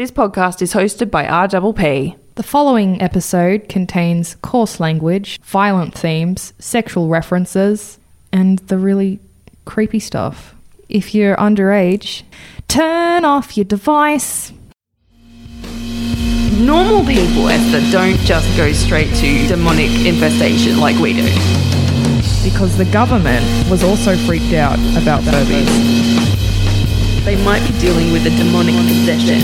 This podcast is hosted by RPP. The following episode contains coarse language, violent themes, sexual references, and the really creepy stuff. If you're underage, turn off your device. Normal people, Esther, don't just go straight to demonic infestation like we do. Because the government was also freaked out about Furbies. They might be dealing with a demonic possession.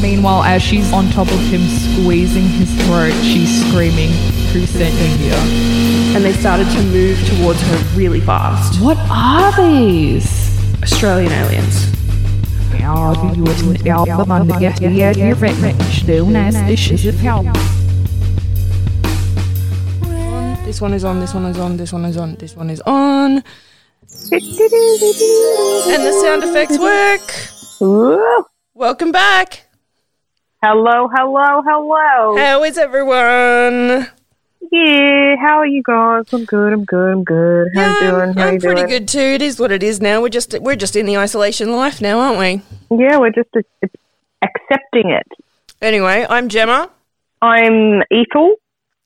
Meanwhile, as she's on top of him squeezing his throat, she's screaming, Who sent you here? And they started to move towards her really fast. What are these? Australian aliens. This one is on, this one is on, this one is on, this one is on. And the sound effects work. Ooh. Welcome back. Hello, hello, hello. How is everyone? Yeah, how are you guys? I'm good, I'm good, I'm good. How you doing? How I'm you pretty doing? good too. It is what it is now. We're just we're just in the isolation life now, aren't we? Yeah, we're just uh, accepting it. Anyway, I'm Gemma. I'm Ethel.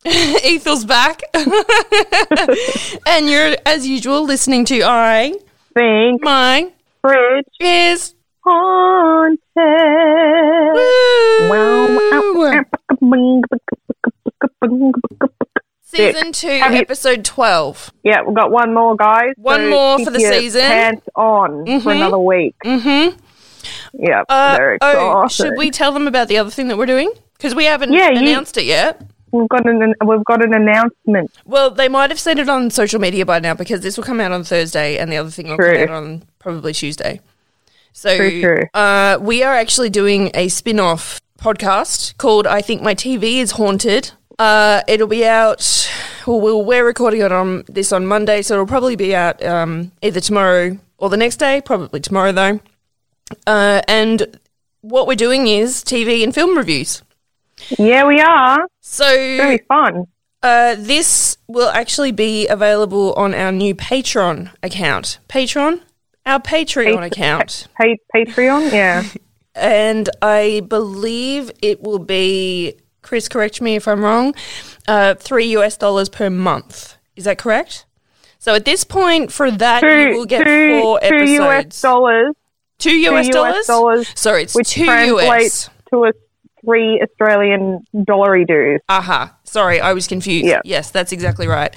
Ethel's back. and you're as usual listening to I Think My Fridge is Haunted. Wow. Season two, Have you- episode twelve. Yeah, we've got one more, guys. One more keep for the your season. Pants on Mhm. for another week. Mm-hmm. Yeah, Uh, very oh, should we tell them about the other thing that we're doing? Because we haven't Yeah, you- announced it yet. We've got an we've got an announcement. Well, they might have seen it on social media by now because this will come out on Thursday and the other thing will True. come out on probably Tuesday. So True, true. Uh, we are actually doing a spin off podcast called I Think My TV is Haunted. Uh, it'll be out, well, we'll, we're recording it on this on Monday, so it'll probably be out um, either tomorrow or the next day, probably tomorrow though. Uh, and what we're doing is TV and film reviews. Yeah, we are. So Very fun. uh, this will actually be available on our new Patreon account. Patreon? Our Patreon Pat- account. Pa- Patreon, yeah. And I believe it will be, Chris, correct me if I'm wrong, uh, three US dollars per month. Is that correct? So at this point, for that, you will get two, four two episodes. US dollars, Two US US dollars? dollars, Sorry, it's which two US. to a three Australian dollary dues. Aha. Sorry, I was confused. Yeah. Yes, that's exactly right.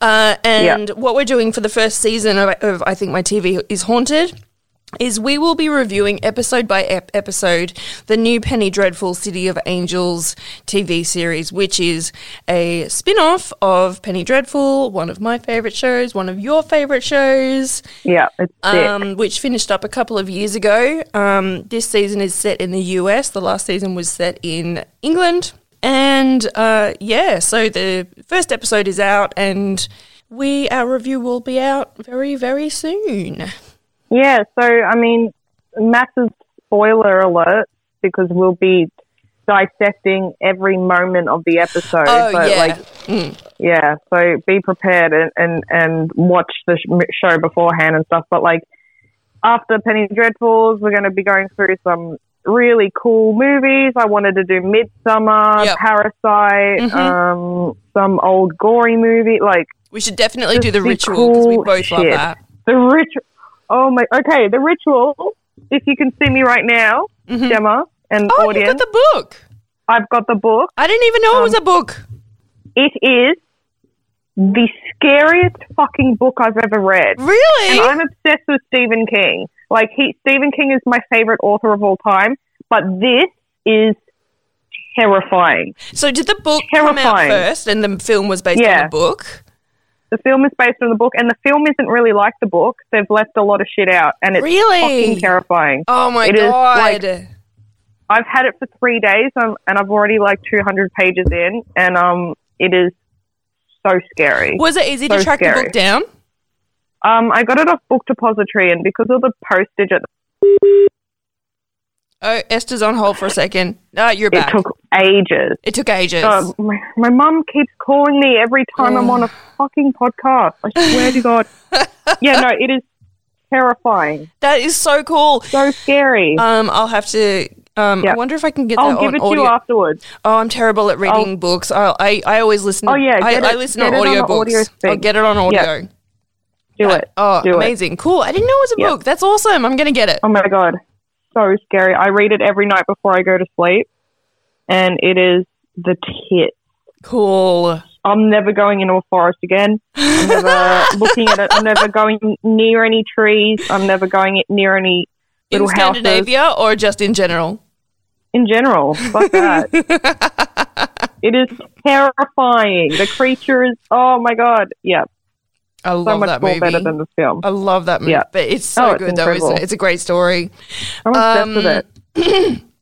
Uh, and what we're doing for the first season of, of I Think My TV is Haunted is we will be reviewing episode by ep- episode the new Penny Dreadful City of Angels TV series, which is a spin off of Penny Dreadful, one of my favorite shows, one of your favorite shows Yeah, um, which finished up a couple of years ago. Um, this season is set in the US. The last season was set in England. And uh, yeah, so the first episode is out, and we our review will be out very, very soon. Yeah, so I mean, massive spoiler alert because we'll be dissecting every moment of the episode. Oh but yeah, like Mm. yeah, so be prepared and and, and watch the show beforehand and stuff. But like after Penny Dreadfuls, we're going to be going through some really cool movies. I wanted to do Midsommar, Yep. Parasite, Mhm. um, some old gory movie like we should definitely do the ritual because we cool both love shit. that. the ritual. Oh my! Okay, the ritual. If you can see me right now, Mhm. Gemma and Oh, you audience, got the book. I've got the book. I didn't even know it was Um, a book. It is the scariest fucking book I've ever read. Really? And I'm obsessed with Stephen King. Like he, Stephen King is my favorite author of all time, but this is terrifying. so did the book come out first, and the film was based on the book? The film is based on the book, and the film isn't really like the book. They've left a lot of shit out, and it's Really? fucking terrifying. Oh my It god! like- I've had it for three days, um, and I've already like 200 pages in, and um, it is so scary. Was it easy to So track the book down? Um, I got it off Book Depository, and because of the postage, it, Oh, Esther's on hold for a second. No, you're it back. took ages. It took ages. My, my mum keeps calling me every time I'm on a fucking podcast. I swear to God. Yeah, no, it is terrifying. that is so cool. So scary. Um, I'll have to Um, I wonder if I can get I'll that give on it to audio. you afterwards. Oh, I'm terrible at reading books. I, I I always listen. Oh, yeah, I, get I listen to audio books. audio I'll get it on audio. Do it. Oh, Do it. amazing! Cool. I didn't know it was a book. That's awesome. I'm gonna get it. Oh my god, so scary. I read it every night before I go to sleep, and it is the tit. Cool. I'm never going into a forest again. I'm never looking at it. I'm never going near any trees. I'm never going near any In little houses. Scandinavia or just in general? In general, fuck that. it is terrifying. The creatures. Oh my god. Yeah, I so love much that more movie. better than the film. I love that movie. Yeah. But it's so Oh, it's good though, isn't it? It's a great story. I'm obsessed with Um, it.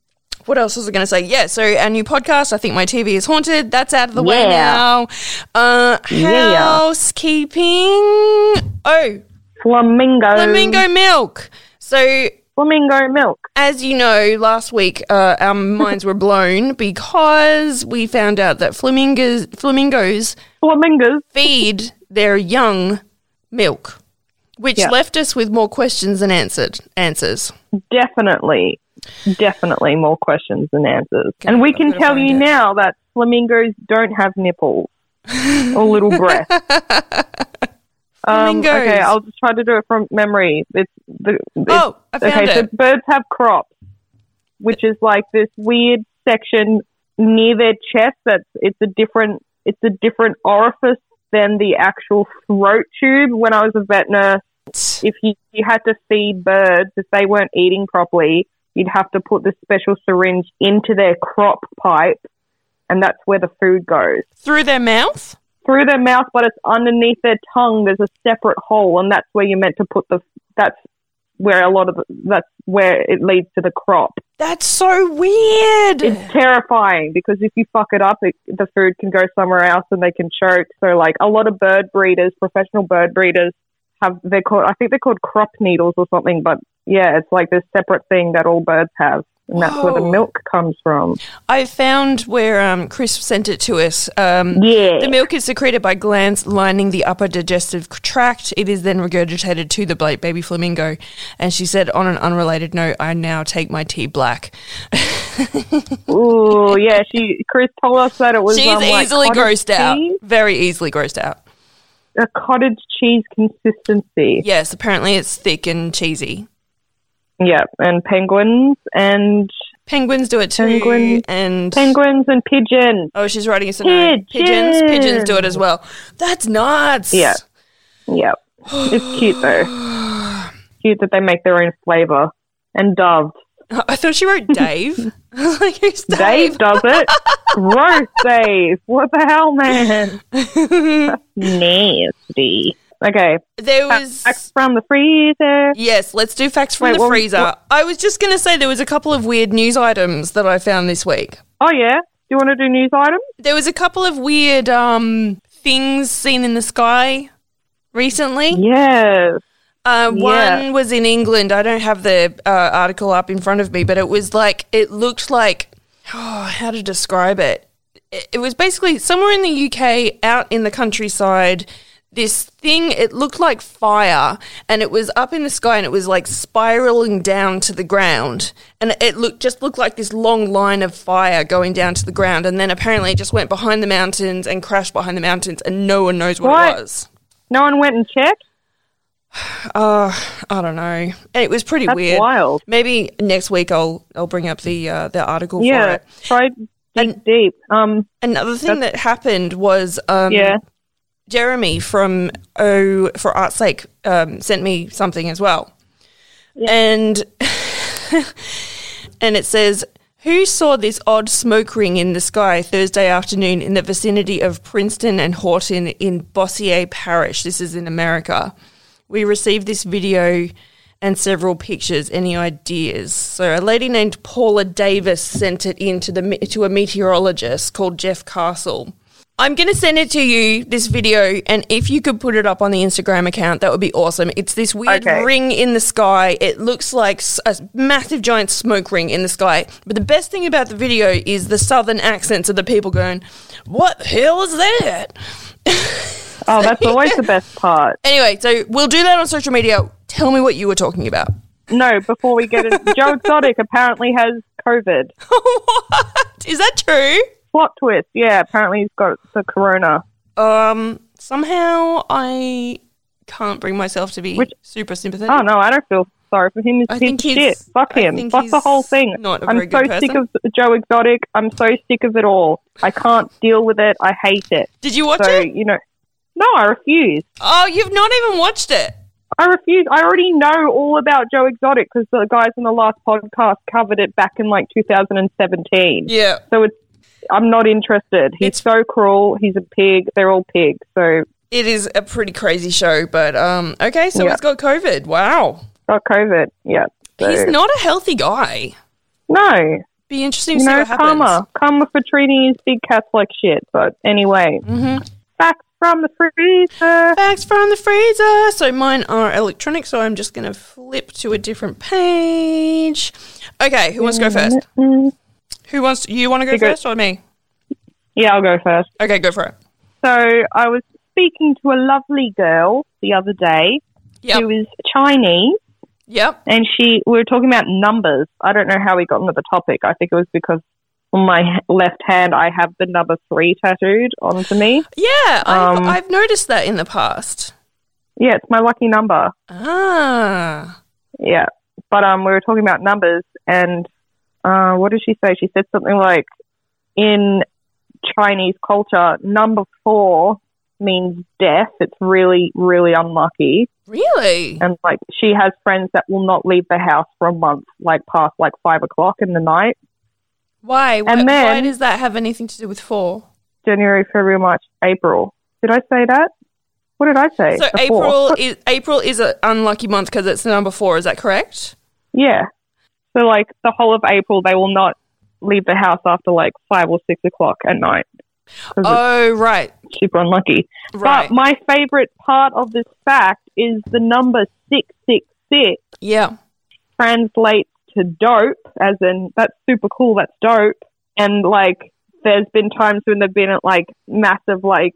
What else was I going to say? Yeah, so our new podcast, I think my TV is haunted. That's out of the way now. Uh, Yeah. housekeeping. Oh, Flamingo. flamingo milk. So Flamingo milk. as you know, last week uh, our minds were blown because we found out that flamingos flamingos Flamingos. feed their young milk, which Yeah. left us with more questions than answered answers. Definitely. Definitely more questions than answers. Okay, and we can tell you it. now that flamingos don't have nipples or little breasts. Um, okay, I'll just try to do it from memory. It's the it's, Oh, I found okay. So birds have crops, which is like this weird section near their chest. That's it's a different it's a different orifice than the actual throat tube. When I was a vet nurse, if you, you had to feed birds if they weren't eating properly, you'd have to put this special syringe into their crop pipe, and that's where the food goes Through their mouth? through their mouth, but it's underneath their tongue. There's a separate hole, and that's where you're meant to put the. That's where a lot of that's where it leads to the crop. That's so weird. It's terrifying because if you fuck it up, it, the food can go somewhere else and they can choke. So, like a lot of bird breeders, professional bird breeders, have they're called. I think they're called crop needles or something. But yeah, it's like this separate thing that all birds have, and that's where the milk comes from. I found where um, Chris sent it to us. Um, Yeah. The milk is secreted by glands lining the upper digestive tract. It is then regurgitated to the baby flamingo. And she said, on an unrelated note, I now take my tea black. Ooh, yeah. She Chris told us that it was. She's um, like easily grossed out. Very easily grossed out. a cottage cheese consistency. Yes, apparently it's thick and cheesy. Yeah, and penguins and Penguins do it too. Penguin- and penguins and pigeon. oh, she's writing us a note. Pigeons, pigeons do it as well. That's nuts. Yeah. Yeah, it's cute though. cute that they make their own flavor. And doves. I thought she wrote Dave. Like, who's Dave? Dave does it. Gross, Dave. What the hell, man? Nasty. Okay, There was. facts from the freezer. Yes, let's do facts from Wait, the what- freezer. what- I was just going to say there was a couple of weird news items that I found this week. Oh yeah. Do you want to do news items? There was a couple of weird um, things seen in the sky recently. Yes. Uh, Yeah. One was in England. I don't have the uh, article up in front of me, but it was like it looked like oh, how to describe. It, it was basically somewhere in the UK, out in the countryside. This thing, it looked like fire, and it was up in the sky, and it was like spiraling down to the ground, and it looked just looked like this long line of fire going down to the ground, and then apparently it just went behind the mountains and crashed behind the mountains, and no one knows what, What? it was. No one went and checked. Uh, I don't know. It was pretty That's weird. wild. Maybe next week I'll I'll bring up the uh, the article for Yeah. it. Try dig deep. Um. Another thing that happened was um, Yeah. Jeremy from Oh for Art's Sake um, sent me something as well, and and it says. Who saw this odd smoke ring in the sky Thursday afternoon in the vicinity of Princeton and Haughton in Bossier Parish? This is in America. We received this video and several pictures. Any ideas? So a lady named Paula Davis sent it in to the to a meteorologist called Jeff Castle. I'm going to send it to you, this video, and if you could put it up on the Instagram account, that would be awesome. It's this weird Okay. ring in the sky. It looks like a massive giant smoke ring in the sky. But the best thing about the video is the southern accents of the people going, What the hell is that? Oh, that's always the best part. Anyway, so we'll do that on social media. Tell me what you were talking about. no, before we get it, Joe Exotic apparently has COVID. what? Is that true? Plot twist. Yeah, apparently he's got the corona. Um, somehow I can't bring myself to be Which- super sympathetic. Oh no, I don't feel sorry for him. It's I think he's- shit. Fuck him. Fuck the whole thing. I'm so good sick of Joe Exotic. I'm so sick of it all. I can't deal with it. I hate it. Did you watch so it? you know, no, I refuse. Oh, you've not even watched it. I refuse. I already know all about Joe Exotic because the guys in the last podcast covered it back in like 2017. Yeah. So it's. I'm not interested. He's It's- so cruel. He's a pig. They're all pigs. So It is a pretty crazy show, but um, okay, so Yeah. he's got COVID. Wow. got COVID. Yeah. So, He's not a healthy guy. No. Be interesting to You see know, what happens. karma. Karma for treating his big cats like shit. But anyway, Mm-hmm. back from the freezer. Facts from the freezer. So mine are electronic, so I'm just going to flip to a different page. Okay, who wants to go first? Who wants? You want to go first or me? Yeah, I'll go first. Okay, go for it. So I was speaking to a lovely girl the other day Yep. who is Chinese, Yep. and she we were talking about numbers. I don't know how we got into the topic. I think it was because on my left hand I have the number three tattooed onto me. Yeah, I've, Um, I've noticed that in the past. Yeah, it's my lucky number. Ah. Yeah, but um, we were talking about numbers, and uh, what did she say? She said something like, in Chinese culture, number four means death. It's really, really unlucky. Really? And like, she has friends that will not leave the house for a month, like past like five o'clock in the night. Why? Why, And why then- does that have anything to do with four? January, February, March, April. Did I say that? What did I say? So April is April is an unlucky month because it's the number four. Is that correct? Yeah. So like the whole of April, they will not leave the house after like five or six o'clock at night. Oh, right, super unlucky. right. But my favorite part of this fact is the number six six six yeah. translates to dope, as in that's super cool. That's dope. And like, there's been times when they've been at like massive like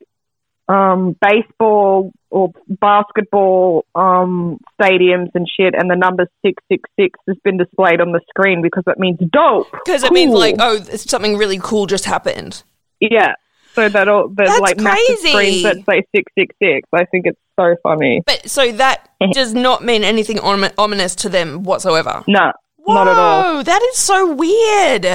um baseball or basketball um stadiums and shit, and the number six six six has been displayed on the screen because it means dope. Because it means like, oh, something really cool just happened. Yeah. So that all there's That's like massive screens that say six six six. I think it's so funny. But so that does not mean anything om- ominous to them whatsoever. No, not at all. That is so weird.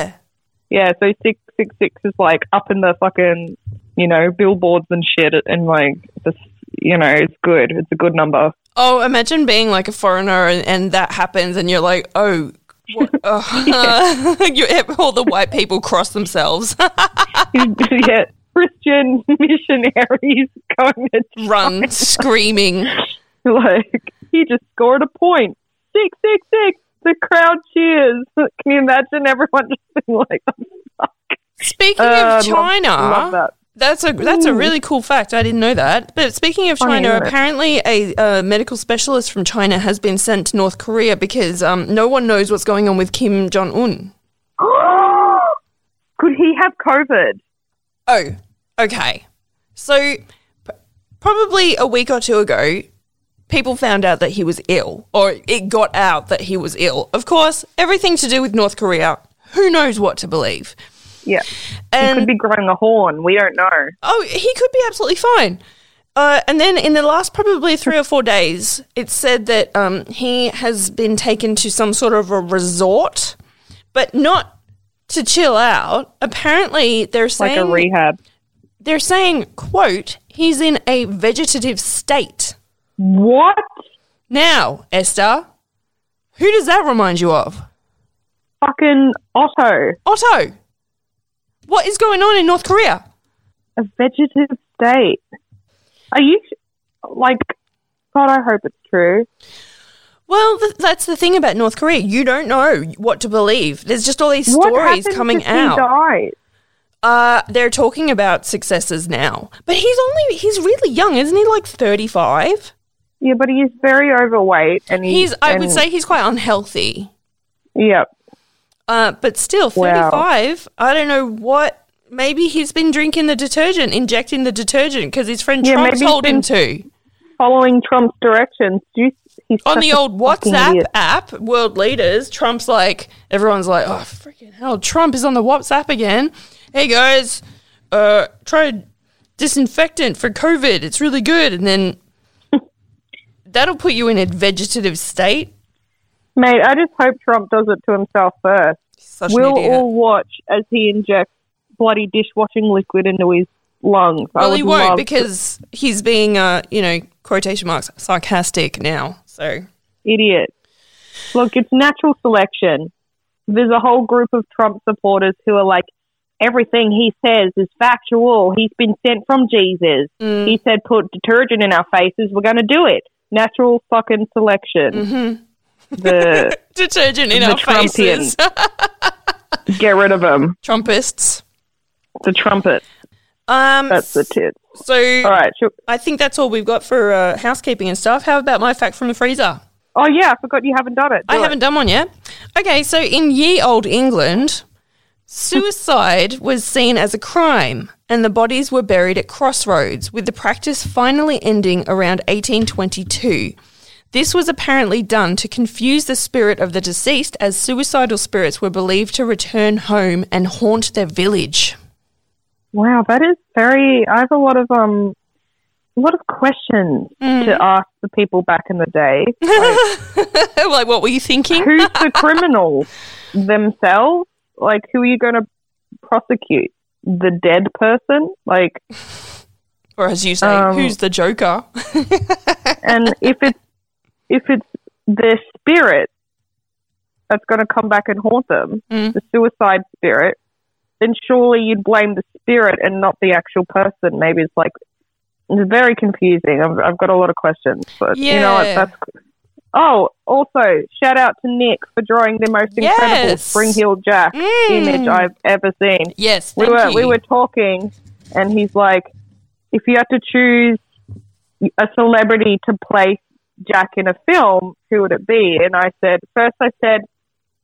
Yeah, so six six six is like up in the fucking you know billboards and shit, and like just you know it's good. It's a good number. Oh, imagine being like a foreigner and, and that happens, and you're like, oh. What, uh, you, all the white people cross themselves, yeah, Christian missionaries going to run screaming. like he just scored a point. Six six six. The crowd cheers. Can you imagine everyone just being like, oh, fuck? Speaking Uh, of love- China, love that. That's a that's a really cool fact. I didn't know that. But speaking of China, apparently a uh, medical specialist from China has been sent to North Korea because um, no one knows what's going on with Kim Jong Un. Could he have COVID? Oh, okay. So p- probably a week or two ago, people found out that he was ill, or it got out that he was ill. Of course, everything to do with North Korea. Who knows what to believe? Yeah, And, he could be growing a horn. We don't know. Oh, he could be absolutely fine. Uh, and then in the last probably three or four days, it said that um, he has been taken to some sort of a resort, but not to chill out. Apparently, they're Like saying a rehab. they're saying, "quote He's in a vegetative state." What? Now, Esther, who does that remind you of? Fucking Otto. Otto. What is going on in North Korea? A vegetative state. Are you like? God, I hope it's true. Well, th- that's the thing about North Korea. You don't know what to believe. There's just all these what stories coming out. Uh, they're talking about successes now, but he's only—he's really young, isn't he? Like thirty-five. Yeah, but he is very overweight, and He's, I would say, he's quite unhealthy. yeah. Uh, but still, Wow. thirty-five. I don't know what. Maybe he's been drinking the detergent, injecting the detergent because his friend Yeah, Trump told him to. Following Trump's directions, He's on the old WhatsApp idiot. app, world leaders, Trump's like, everyone's like, oh, freaking hell, Trump is on the WhatsApp again. Hey guys, uh, try disinfectant for COVID. It's really good. And then that'll put you in a vegetative state. Mate, I just hope Trump does it to himself first. Such We'll an idiot. all watch as he injects bloody dishwashing liquid into his lungs. Well, he won't because he's being, uh, you know, quotation marks, sarcastic now. So, idiot. Look, it's natural selection. There's a whole group of Trump supporters who are like, everything he says is factual. He's been sent from Jesus. Mm. He said, put detergent in our faces. We're going to do it. Natural fucking selection. Mm-hmm. The detergent in The our faces. get rid of them. Trumpists. The trumpet. Um, That's the tip. so All right. Sure. I think that's all we've got for uh, housekeeping and stuff. How about my fact from the freezer? Oh yeah, I forgot you haven't done it. I it. haven't done one yet. Okay, so in ye old England, suicide was seen as a crime and the bodies were buried at crossroads, with the practice finally ending around 1822. This was apparently done to confuse the spirit of the deceased, as suicidal spirits were believed to return home and haunt their village. Wow, that is very. I have a lot of um, a lot of questions Mm. to ask the people back in the day. Like, like, what were you thinking? who's the criminal themselves? Like, who are you going to prosecute? The dead person? Like, Or as you say, Um, who's the Joker? and if it's if it's their spirit that's going to come back and haunt them, Mm. the suicide spirit, then surely you'd blame the spirit and not the actual person. Maybe it's like it's very confusing. I've, I've got a lot of questions, but you know what? That's oh. Also, shout out to Nick for drawing the most incredible Yes. spring heel jack Mm. image I've ever seen. Yes, we were you. we were talking, and he's like, if you had to choose a celebrity to play Jack in a film, who would it be? And I said, first I said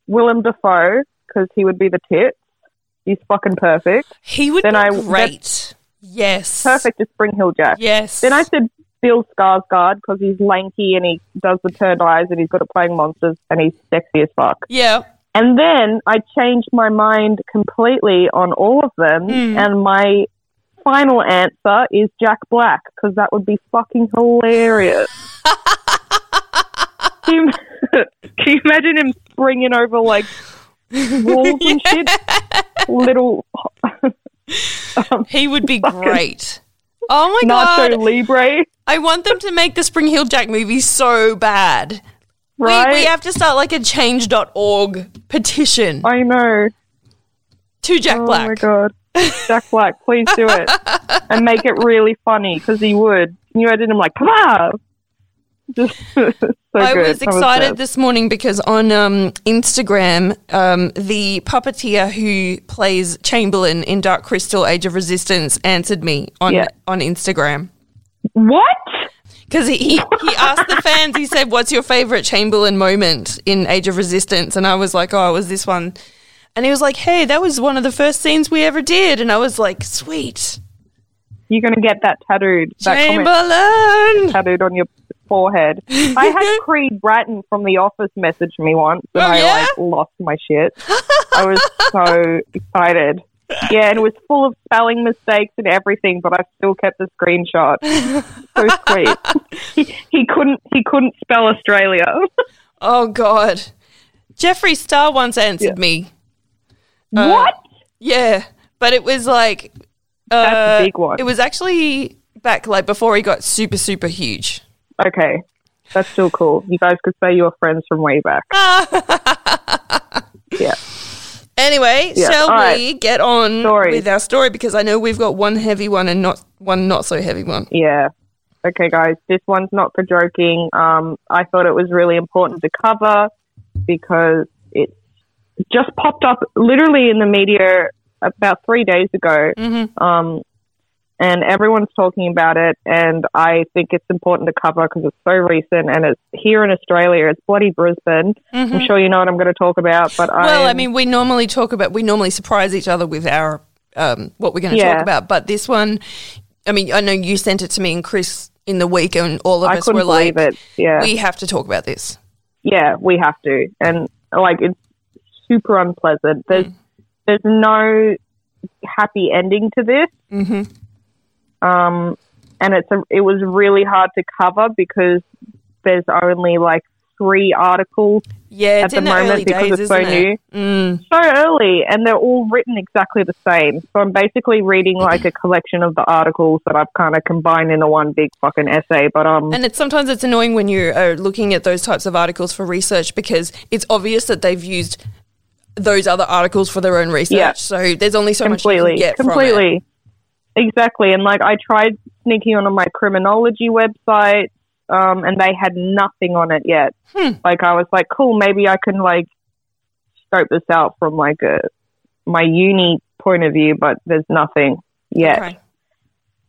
Willem Dafoe because he would be the tits. He's fucking perfect, He would Then be I- great. Yes. perfect as Spring Heel Jack. Yes. Then I said Bill Skarsgård because he's lanky and he does the turned eyes and he's good at playing monsters and he's sexy as fuck. Yeah. And then I changed my mind completely on all of them, Mm. and my final answer is Jack Black because that would be fucking hilarious. can, you, can you imagine him springing over like walls and shit? Little He would be great. Oh my god. Nacho Libre, I want them to make the Spring Heel Jack movie so bad. right? We, we have to start like a change.org petition I know. to Jack oh Black. Oh my god, Jack Black, please do it and make it really funny because he would. Can you imagine him like, come on? Just so I good. was excited obsessed. this morning because on um, Instagram, um, the puppeteer who plays Chamberlain in Dark Crystal Age of Resistance answered me on Yeah. on Instagram. What? Because he, he, he asked the fans, he said, What's your favorite Chamberlain moment in Age of Resistance? And I was like, Oh, it was this one. And he was like, Hey, that was one of the first scenes we ever did. And I was like, Sweet. You're gonna get that tattooed. That comment Chamberlain! tattooed on your forehead. I had Creed Bratton from The Office message me once, and Oh, I yeah? like lost my shit. I was so excited. Yeah, and it was full of spelling mistakes and everything, but I still kept the screenshot. So sweet. he, he couldn't. He couldn't spell Australia. Oh, God. Jeffree Star once answered Yeah. me. Uh, what? Yeah. But it was like. Uh, That's a big one. It was actually back like before he got super, super huge. Okay, that's still cool. You guys could say you were friends from way back. Yeah. Anyway, Yeah, shall right. we get on Story. with our story? Because I know we've got one heavy one and not one not so heavy one. Yeah. Okay, guys, this one's not for joking. Um, I thought it was really important to cover because it just popped up literally in the media about three days ago. Mm-hmm. Um, and everyone's talking about it, and I think it's important to cover because it's so recent and it's here in Australia. It's bloody Brisbane. I'm sure you know what I'm going to talk about, but Mm-hmm. Well, I, I mean, we normally talk about we normally surprise each other with our um, what we're going to Yeah. talk about, but this one, I mean, I know you sent it to me, and Chris in the week, and all of I us were like, it. Yeah, "We have to talk about this." yeah, we have to, and like it's super unpleasant. There's there's no happy ending to this. hmm um, and it's a, it was really hard to cover because there's only like three articles Yeah, at the moment because days, it's so isn't new. Mm. So early, and they're all written exactly the same. So I'm basically reading like a collection of the articles that I've kind of combined into one big fucking essay. But um, And it's sometimes it's annoying when you are looking at those types of articles for research because it's obvious that they've used those other articles for their own research. Yeah. So there's only so much you completely, can get completely, exactly. And like I tried sneaking onto my criminology website, um, and they had nothing on it yet. Hmm. Like I was like, cool, maybe I can like scope this out from like a my uni point of view, but there's nothing yet. Okay.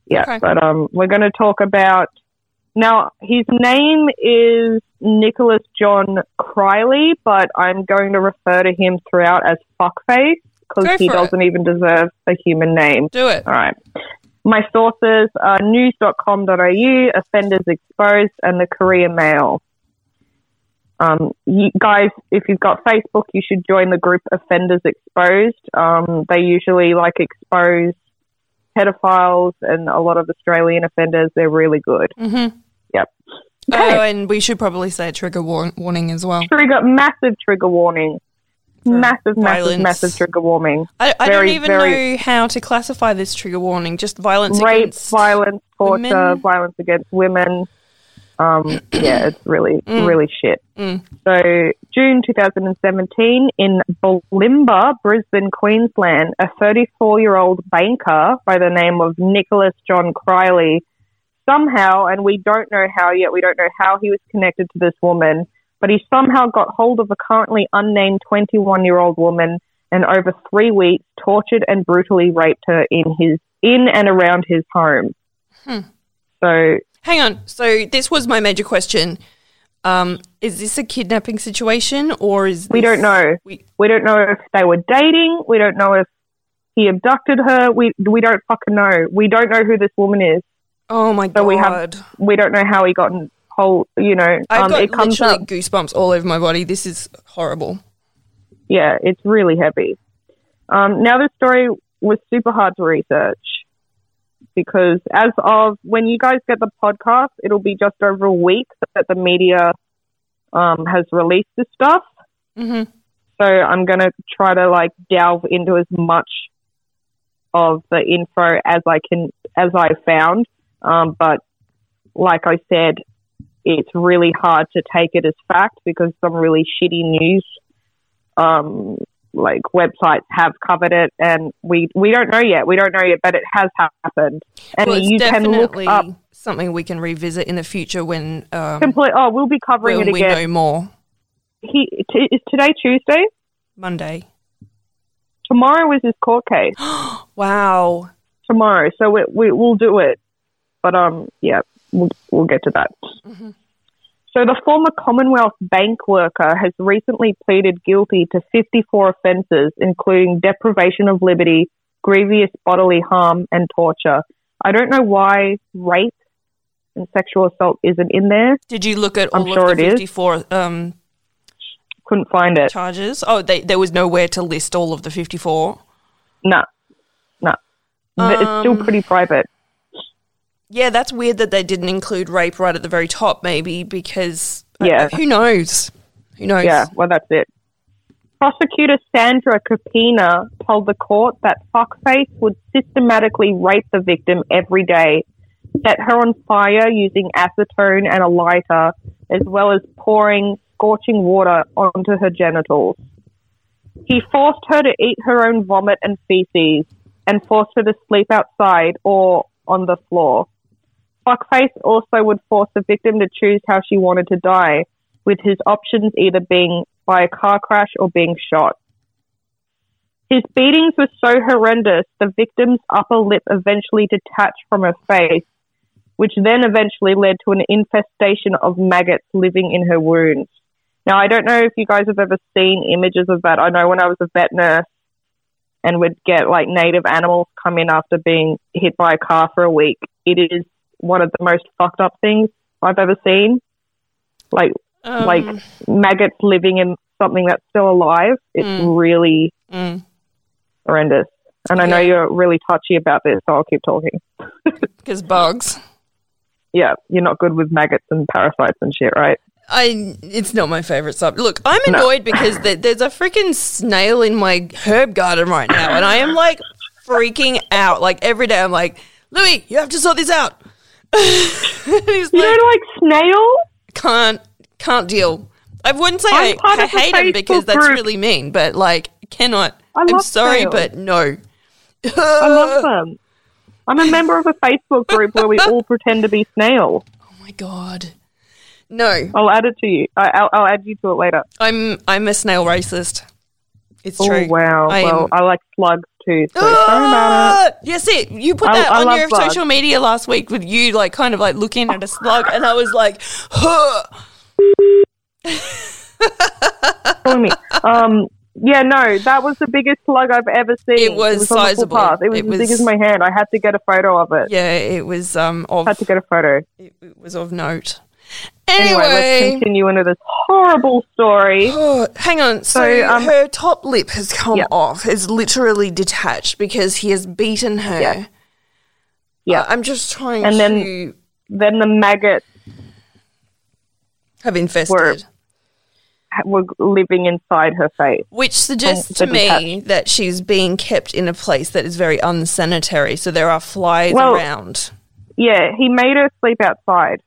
Yeah, Okay. but um, we're going to talk about now. His name is Nicholas John Crilley, but I'm going to refer to him throughout as Fuckface because he doesn't even deserve a human name. Do it. All right. My sources are news.com.au, Offenders Exposed, and the Courier Mail. Um, you guys, if you've got Facebook, you should join the group Offenders Exposed. Um, they usually like expose pedophiles and a lot of Australian offenders. They're really good. Mm-hmm. Yep. Oh, and we should probably say a trigger war- warning as well. Trigger, massive trigger warning. Massive, violence. massive, massive trigger warning. I, I Very, don't even very- know how to classify this trigger warning. Just violence Rape, against. violence, torture, women. violence against women. Um, yeah, it's really, Mm. really shit. Mm. So, June 2017, in Bulimba, Brisbane, Queensland, a 34 year old banker by the name of Nicholas John Crilley somehow, and we don't know how yet, we don't know how he was connected to this woman, but he somehow got hold of a currently unnamed 21 year old woman and over three weeks tortured and brutally raped her in his in and around his home. Hmm. So Hang on. So this was my major question. Um, is this a kidnapping situation or is we don't know. We, We don't know if they were dating. We don't know if he abducted her. We we don't fucking know. We don't know who this woman is. Oh my So god! we have- We don't know how he got in whole. You know, I've um, got it comes literally up. goosebumps all over my body. This is horrible. Yeah, it's really heavy. Um, now the story was super hard to research because as of when you guys get the podcast, it'll be just over a week that the media um, has released this stuff. hmm So I'm going to try to like delve into as much of the info as I can, as I found. Um, but like I said, it's really hard to take it as fact because some really shitty news, um, like websites have covered it and we, we don't know yet. We don't know yet, but it has happened. And well, you can look up something we can revisit in the future when um, complete, oh, we'll be covering when it we again. know more. He, t- is today Tuesday? Monday. Tomorrow is his court case. Wow. tomorrow, so we, we we'll do it. But um, yeah, we'll we'll get to that. Mhm. So the former Commonwealth bank worker has recently pleaded guilty to 54 offences, including deprivation of liberty, grievous bodily harm, and torture. I don't know why rape and sexual assault isn't in there. Did you look at I'm all sure of the it is. 54 um, Couldn't find it. charges? Oh, they, there was nowhere to list all of the 54. No, no. it's still Um, pretty private. Yeah, that's weird that they didn't include rape right at the very top, maybe, because Yeah. who knows? Who knows? Yeah, well, that's it. Prosecutor Sandra Capina told the court that Fuckface would systematically rape the victim every day, set her on fire using acetone and a lighter, as well as pouring scorching water onto her genitals. He forced her to eat her own vomit and feces and forced her to sleep outside or on the floor. Fuckface also would force the victim to choose how she wanted to die, with his options either being by a car crash or being shot. His beatings were so horrendous, the victim's upper lip eventually detached from her face, which then eventually led to an infestation of maggots living in her wounds. Now, I don't know if you guys have ever seen images of that. I know when I was a vet nurse and would get like native animals come in after being hit by a car for a week, it is one of the most fucked up things I've ever seen. Like Um, like maggots living in something that's still alive. It's Mm. really mm, horrendous. And I know Yeah. you're really touchy about this, so I'll keep talking. because bugs. Yeah, you're not good with maggots and parasites and shit, right? I it's not my favorite subject. Look, I'm No. annoyed because there, there's a freaking snail in my herb garden right now, and I am like freaking out. Like every day, I'm like, Louis, you have to sort this out. You like, don't like snails? can't can't deal. I wouldn't say I, I hate him because Facebook that's really mean, but like cannot. I I'm sorry, but no. I love them. I'm a member of a Facebook group where we all pretend to be snails. Oh my god. No, I'll add it to you. I, I'll, I'll add you to it later. I'm I'm a snail racist. It's Oh true. wow! I well, am- I like slugs too. So sorry about it. Ah! Yes, it. You put I- that I on your bugs. social media last week with you, like, kind of like looking at a slug, and I was like, huh. Me. Um, yeah, no, that was the biggest slug I've ever seen. It was on the sizable. It was It as big as my hand. I had to get a photo of it. yeah, it was um of Had to get a photo. it, it was of note. Anyway, let's continue into this horrible story. oh, hang on. So, So, um, her top lip has come Yeah. off, has literally detached because he has beaten her. Yeah. Yeah. Uh, I'm just trying And to then- Then the maggots have infested. ha- were living inside her face. Which suggests to the me that she's being kept in a place that is very unsanitary. So there are flies Well- around. Yeah, he made her sleep outside.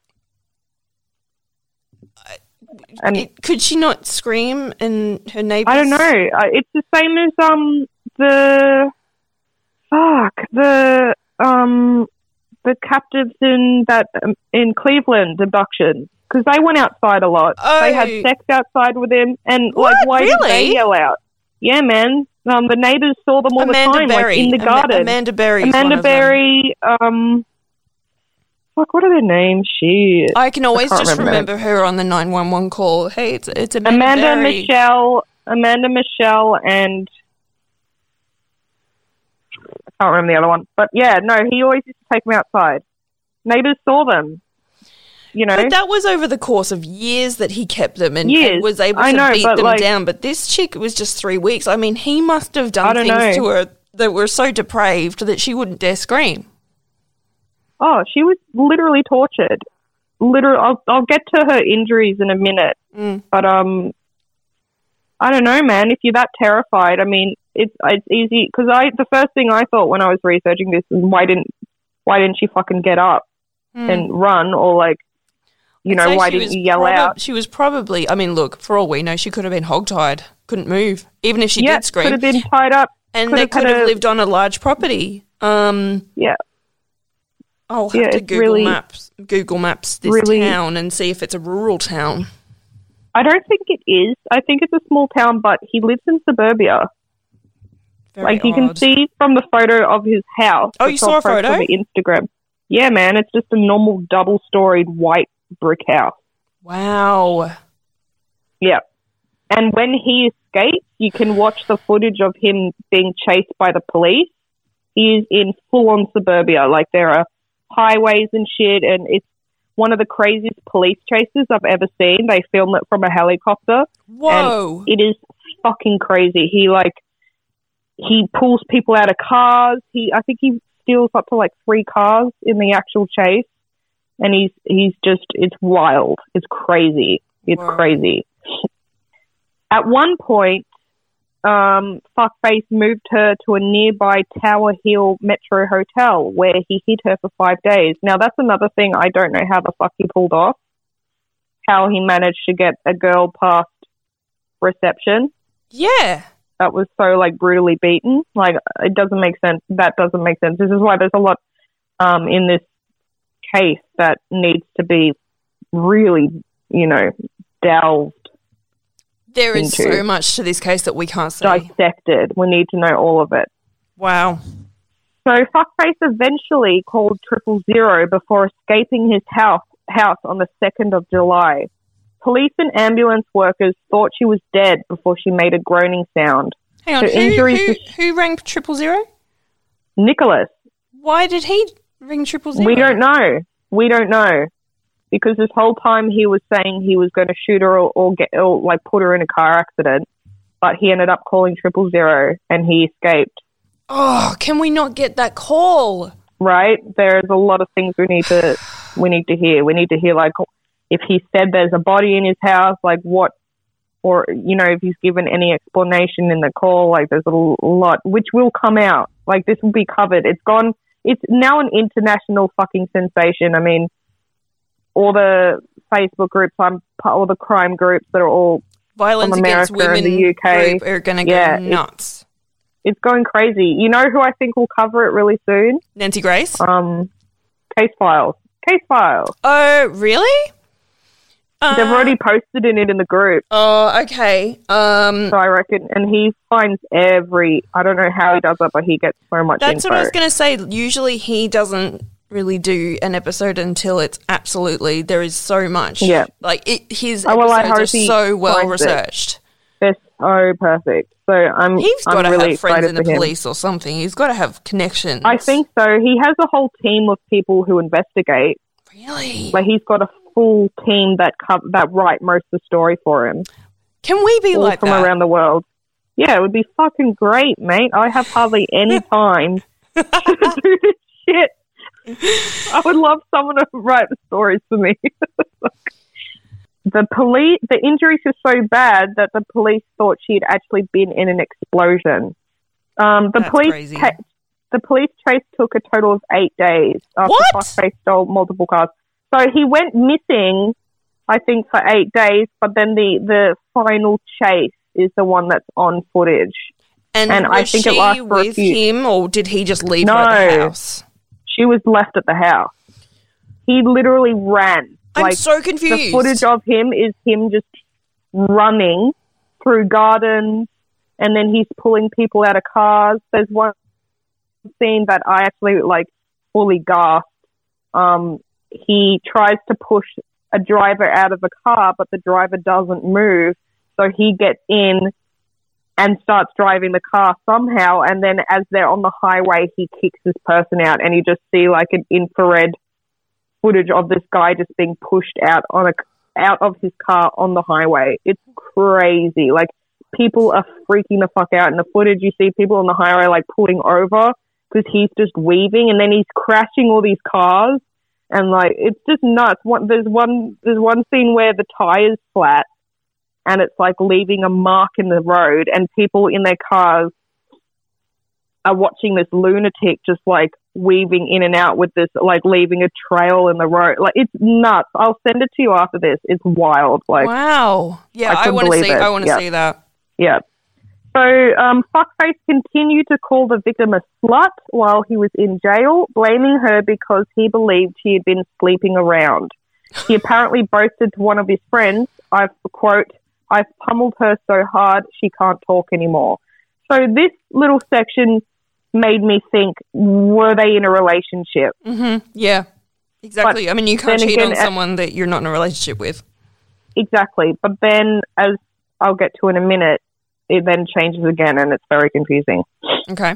And It- could she not scream in her neighbors? I don't know. It's the same as um the fuck the um the captives in that um, in Cleveland abduction because they went outside a lot. They had Oh. sex outside with him, and What? like why did they yell out? Yeah, man. Um, the neighbors saw them all Amanda the time, Berry. like in the garden. Amanda Berry. Amanda. Berry. Um, fuck, what are their names? Shit. I can always can't just remember. remember her on the nine one one call. Hey, it's it's Amanda, Amanda. Michelle, Amanda Michelle, and I can't remember the other one. But yeah, no, he always used to take them outside. Neighbors saw them. You know, But that was over the course of years that he kept them and, and was able I to know, beat them like- down. But this chick was just three weeks. I mean, he must have done things know. to her that were so depraved that she wouldn't dare scream. Oh, she was literally tortured. Literally, I'll, I'll get to her injuries in a minute. Mm. But um, I don't know, man. If you're that terrified, I mean, it's it's easy because I the first thing I thought when I was researching this is why didn't why didn't she fucking get up Mm. and run or like you know why she didn't you yell probab- out? She was probably. I mean, look. For all we know, she could have been hogtied, couldn't move, even if she yeah, did scream. could have been tied up. and could they have could have a- lived on a large property. Um, Yeah, I'll have Yeah, to Google really- Maps Google Maps this really- town and see if it's a rural town. I don't think it is. I think it's a small town, but he lives in suburbia. Very like you can see from the photo of his house. Oh, you saw a photo? on Instagram. Yeah, man, it's just a normal double-storied white brick house. Wow. Yeah. And when he escapes, you can watch the footage of him being chased by the police. He is in full on suburbia. Like there are highways and shit, and it's one of the craziest police chases I've ever seen. They film it from a helicopter. Whoa. It is fucking crazy. He like he pulls people out of cars. He I think he steals up to like three cars in the actual chase. And he's he's just it's wild. It's crazy. It's Wow. crazy. At one point, um, Fuckface moved her to a nearby Tower Mill Metro Hotel where he hid her for five days. Now that's another thing I don't know how the fuck he pulled off. How he managed to get a girl past reception yeah. that was so like brutally beaten. Like it doesn't make sense. That doesn't make sense. This is why there's a lot um, in this case that needs to be really, you know, delved, There is into- so much to this case that we can't see. dissected. We need to know all of it. Wow. So Fuckface eventually called triple zero before escaping his house house on the second of July. Police and ambulance workers thought she was dead before she made a groaning sound. Hang on. So Who, injuries who, who rang triple zero? Nicholas, Why did he ring triple zero? we don't know. We don't know because this whole time he was saying he was going to shoot her or, or get or like put her in a car accident, but he ended up calling triple zero and he escaped. Oh, can we not get that call? Right? There's a lot of things we need to we need to hear. We need to hear like if he said there's a body in his house, like what or you know if he's given any explanation in the call like there's a lot which will come out like this will be covered it's gone it's now an international fucking sensation i mean all the facebook groups i'm part, all the crime groups that are all Violence From against women and the UK. group are going to Yeah, go it's- nuts. it's going crazy you know who i think will cover it really soon Nancy Grace? um case files case files oh, really? Uh, they've already posted in it in the group Oh, okay. Um, so i reckon and he finds every i don't know how he does it but he gets so much That's info what I was going to say. Usually he doesn't really do an episode until it's absolutely there is so much. Yeah. Like it, his Oh, well, episodes are so well finds it. researched. They're so perfect. So I'm He's got to really have friends in the him. police or something. He's got to have connections. I think so. He has a whole team of people who investigate. Really? Like he's got a full team that co- that write most of the story for him, Can we be all like from that? around the world. Yeah, it would be fucking great, mate. I have hardly any time to do this shit. I would love someone to write the stories for me. the police, the injuries are so bad that the police thought she had actually been in an explosion. Um, the That's police, crazy. ca- the police chase took a total of eight days after What? Fuckface stole multiple cars. So he went missing, I think, for eight days. But then the the final chase is the one that's on footage. and and was I think it she lasts for a with few- him, or did he just leave her at the house? She was left at the house. He literally ran. I'm like so confused. the footage of him is him just running through gardens and then he's pulling people out of cars. There's one scene that I actually like fully gasped. Um, he tries to push a driver out of a car, but the driver doesn't move. So he gets in and starts driving the car somehow. And then as they're on the highway, he kicks this person out and you just see like an infrared footage of this guy just being pushed out on a out of his car on the highway. It's crazy. Like people are freaking the fuck out in the footage. You see people on the highway like pulling over because he's just weaving, and then he's crashing all these cars, and like it's just nuts. One, there's one there's one scene where the tire's flat, and it's like leaving a mark in the road, and people in their cars are watching this lunatic just like weaving in and out with this, like leaving a trail in the road. Like it's nuts. I'll send it to you after this. It's wild. Like wow. Yeah, I I, want to see. it. I want to Yeah. see that. yeah. So um, Fuckface continued to call the victim a slut while he was in jail, blaming her because he believed she had been sleeping around. He apparently boasted to one of his friends, I've quote, I've pummeled her so hard she can't talk anymore. So this little section made me think, were they in a relationship? hmm Yeah, exactly. I mean, you can't cheat again, on someone that you're not in a relationship with. Exactly. But then, as I'll get to in a minute, it then changes again and it's very confusing. Okay.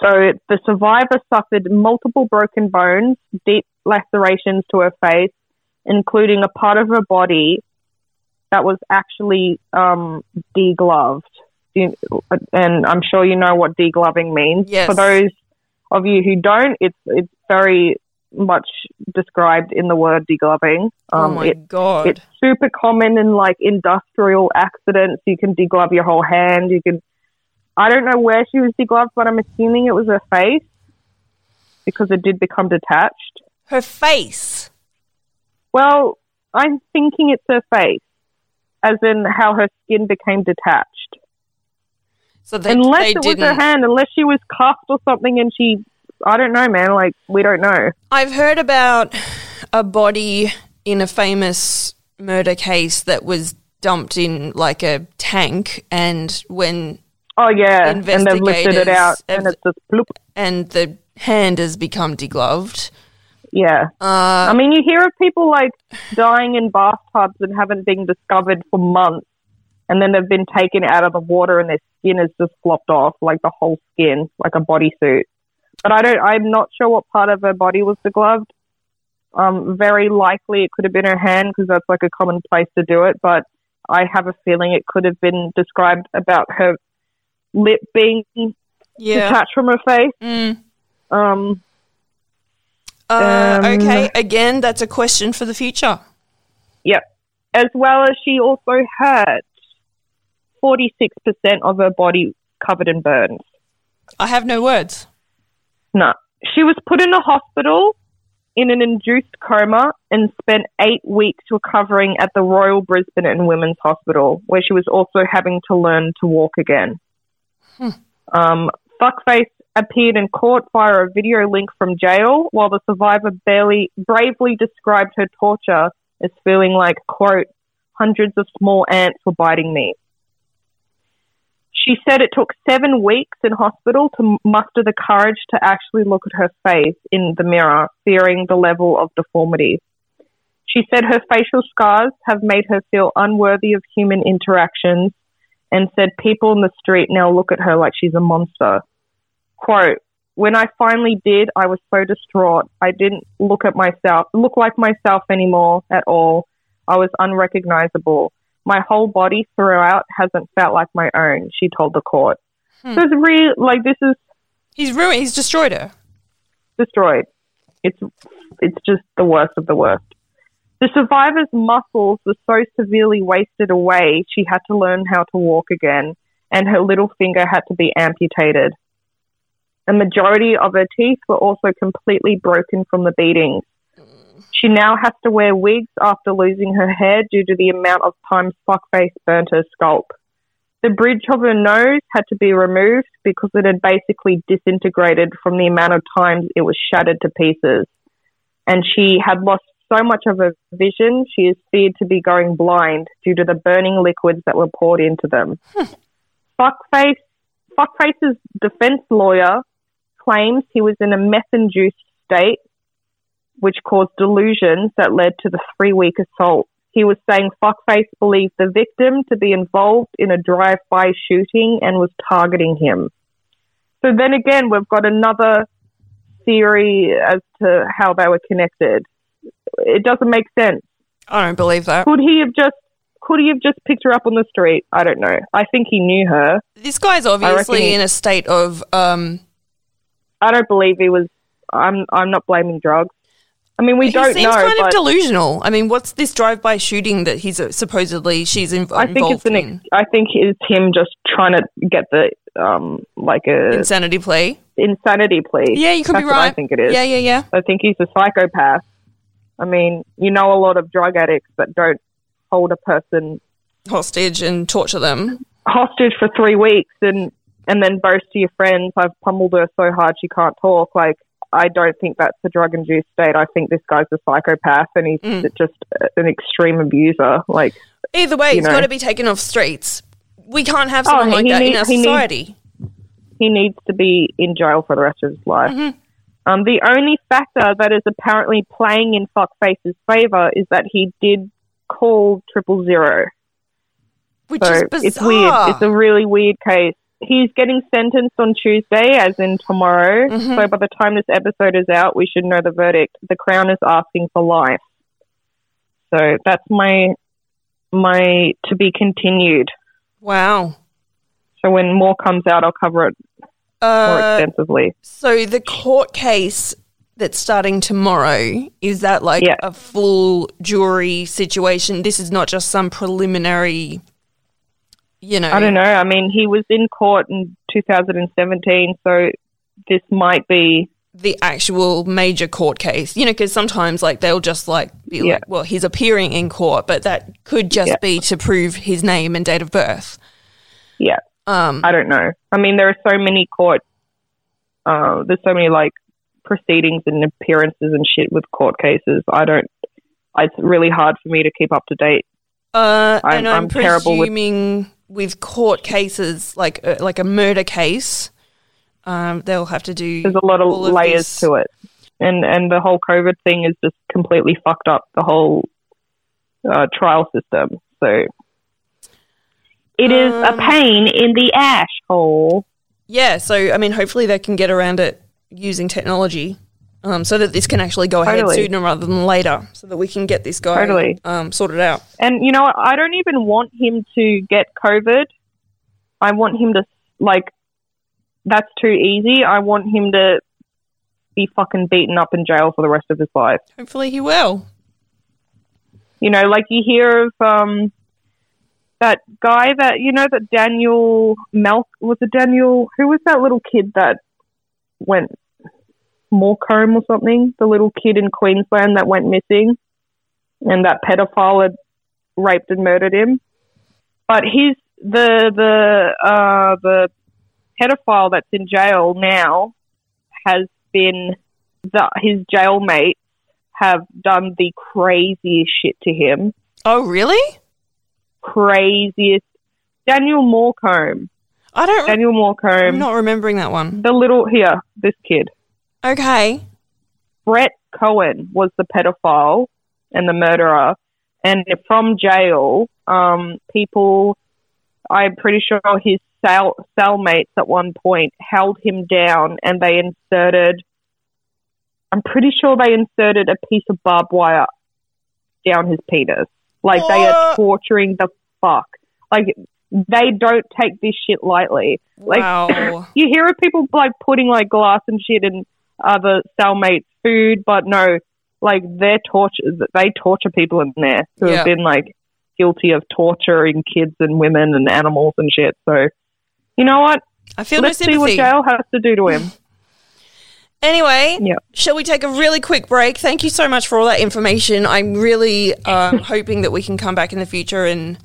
So the survivor suffered multiple broken bones, deep lacerations to her face, including a part of her body that was actually um, degloved. And I'm sure you know what degloving means. Yes. For those of you who don't, it's it's very much described in the word degloving. oh Um, my it- god. it's super common in like industrial accidents. You can deglove your whole hand. You can. I don't know where she was degloved, but I'm assuming it was her face because it did become detached. Her face. Well, I'm thinking it's her face, as in how her skin became detached. So they, unless they it didn't. was her hand, unless she was cuffed or something, and she. I don't know, man. Like we don't know. I've heard about a body in a famous murder case that was dumped in like a tank, and when Oh yeah, and they've lifted it out, Investigators and it's just bloop. and the hand has become degloved. Yeah. Uh, I mean, you hear of people like dying in bathtubs and haven't been discovered for months, and then they've been taken out of the water and their skin has just flopped off, like the whole skin, like a bodysuit. But I don't. I'm not sure what part of her body was degloved. Um, very likely it could have been her hand because that's like a common place to do it, but I have a feeling it could have been described about her lip being Yeah. detached from her face. Mm. Um, Uh, Um, okay. Again, that's a question for the future. Yep. As well as she also hurt 46% of her body covered in burns. I have no words. No. She was put in a hospital in an induced coma and spent eight weeks recovering at the Royal Brisbane and Women's Hospital, where she was also having to learn to walk again. Um, Fuckface appeared in court via a video link from jail, while the survivor barely bravely described her torture as feeling like, quote, hundreds of small ants were biting me. She said it took seven weeks in hospital to muster the courage to actually look at her face in the mirror, fearing the level of deformity. She said her facial scars have made her feel unworthy of human interactions and said people in the street now look at her like she's a monster. Quote, when I finally did, I was so distraught. I didn't look at myself, look like myself anymore at all. I was unrecognizable. My whole body throughout hasn't felt like my own, she told the court. Hmm. So it's real, like this is He's ruined. He's destroyed her. destroyed. It's it's just the worst of the worst. The survivor's muscles were so severely wasted away, she had to learn how to walk again, and her little finger had to be amputated. A majority of her teeth were also completely broken from the beatings. She now has to wear wigs after losing her hair due to the amount of times fuckface burnt her scalp. The bridge of her nose had to be removed because it had basically disintegrated from the amount of times it was shattered to pieces. And she had lost so much of her vision, she is feared to be going blind due to the burning liquids that were poured into them. Hmm. Fuckface, Fuckface's defense lawyer claims he was in a meth-induced state, which caused delusions that led to the three-week assault. He was saying Fuckface believed the victim to be involved in a drive-by shooting and was targeting him. So then again, we've got another theory as to how they were connected. It doesn't make sense. I don't believe that. Could he have just could he have just picked her up on the street? I don't know. I think he knew her. This guy's obviously in a state of um. I don't believe he was. I'm. I'm not blaming drugs. I mean, we he don't seems know, kind of delusional. I mean, what's this drive-by shooting that he's uh, supposedly she's inv- I think involved it's an. in? I think it's him just trying to get the um like a Insanity plea. insanity plea. Yeah, you could That's be what right. I think it is. Yeah, yeah, yeah. I think he's a psychopath. I mean, you know a lot of drug addicts that don't hold a person Hostage and torture them. hostage for three weeks and and then boast to your friends, I've pummeled her so hard she can't talk. Like, I don't think that's a drug induced state. I think this guy's a psychopath and he's Mm. just an extreme abuser. Like, Either way, he's know. got to be taken off streets. We can't have Oh, someone like he that in our he needs- society. he needs to be in jail for the rest of his life. Mm-hmm. Um, the only factor that is apparently playing in Fuckface's favor is that he did call triple zero. Which So is bizarre. it's weird. It's a really weird case. He's getting sentenced on Tuesday, as in tomorrow. Mm-hmm. So by the time this episode is out, we should know the verdict. The Crown is asking for life. So that's my my to be continued. wow. So when more comes out, I'll cover it more Uh, extensively. so the court case that's starting tomorrow is that like Yeah. a full jury situation? This is not just some preliminary. You know, I don't know. I mean, he was in court in 2017, so this might be. the actual major court case. You know, because sometimes like they'll just like be Yeah. like, well, he's appearing in court, but that could just Yeah. be to prove his name and date of birth. Yeah, Um, I don't know. I mean, there are so many court. Uh, there's so many like proceedings and appearances and shit with court cases. I don't. It's really hard for me to keep up to date. Uh, I'm- and I'm, I'm with- presuming with, court cases like uh, like a murder case, um, they'll have to do. There's a lot of, layers this. to it, and and the whole COVID thing is just completely fucked up the whole uh, trial system. So it is a Um, pain in the ash hole. Yeah, so I mean, hopefully they can get around it using technology. Um, so that this can actually go ahead Totally. sooner rather than later, so that we can get this guy Totally. um, sorted out. And you know, what? I don't even want him to get COVID. I want him to like. That's too easy. I want him to be fucking beaten up in jail for the rest of his life. Hopefully, he will. You know, like you hear of um that guy that you know that Daniel Malk was it Daniel? Who was that little kid that went Morcombe or something? The little kid in Queensland that went missing, and that pedophile had raped and murdered him. But his the the uh, the pedophile that's in jail now has been the, his jailmates have done the craziest shit to him. Oh, really? Craziest. Daniel Morcombe. I don't. Daniel I'm not remembering that one. The little here, this kid. Okay. Brett Cowan was the pedophile and the murderer, and from jail, um, people. I'm pretty sure his cell cellmates at one point held him down, and they inserted. I'm pretty sure they inserted a piece of barbed wire down his penis. Like they are torturing the fuck. Like they don't take this shit lightly. Like wow. you hear of people like putting like glass and shit in other cellmates' food, but no, like they're torture. They torture people in there who Yeah. have been like guilty of torturing kids and women and animals and shit. So, you know what? I feel Let's no see what jail has to do to him. Anyway, Yeah. shall we take a really quick break? Thank you so much for all that information. I'm really um, hoping that we can come back in the future and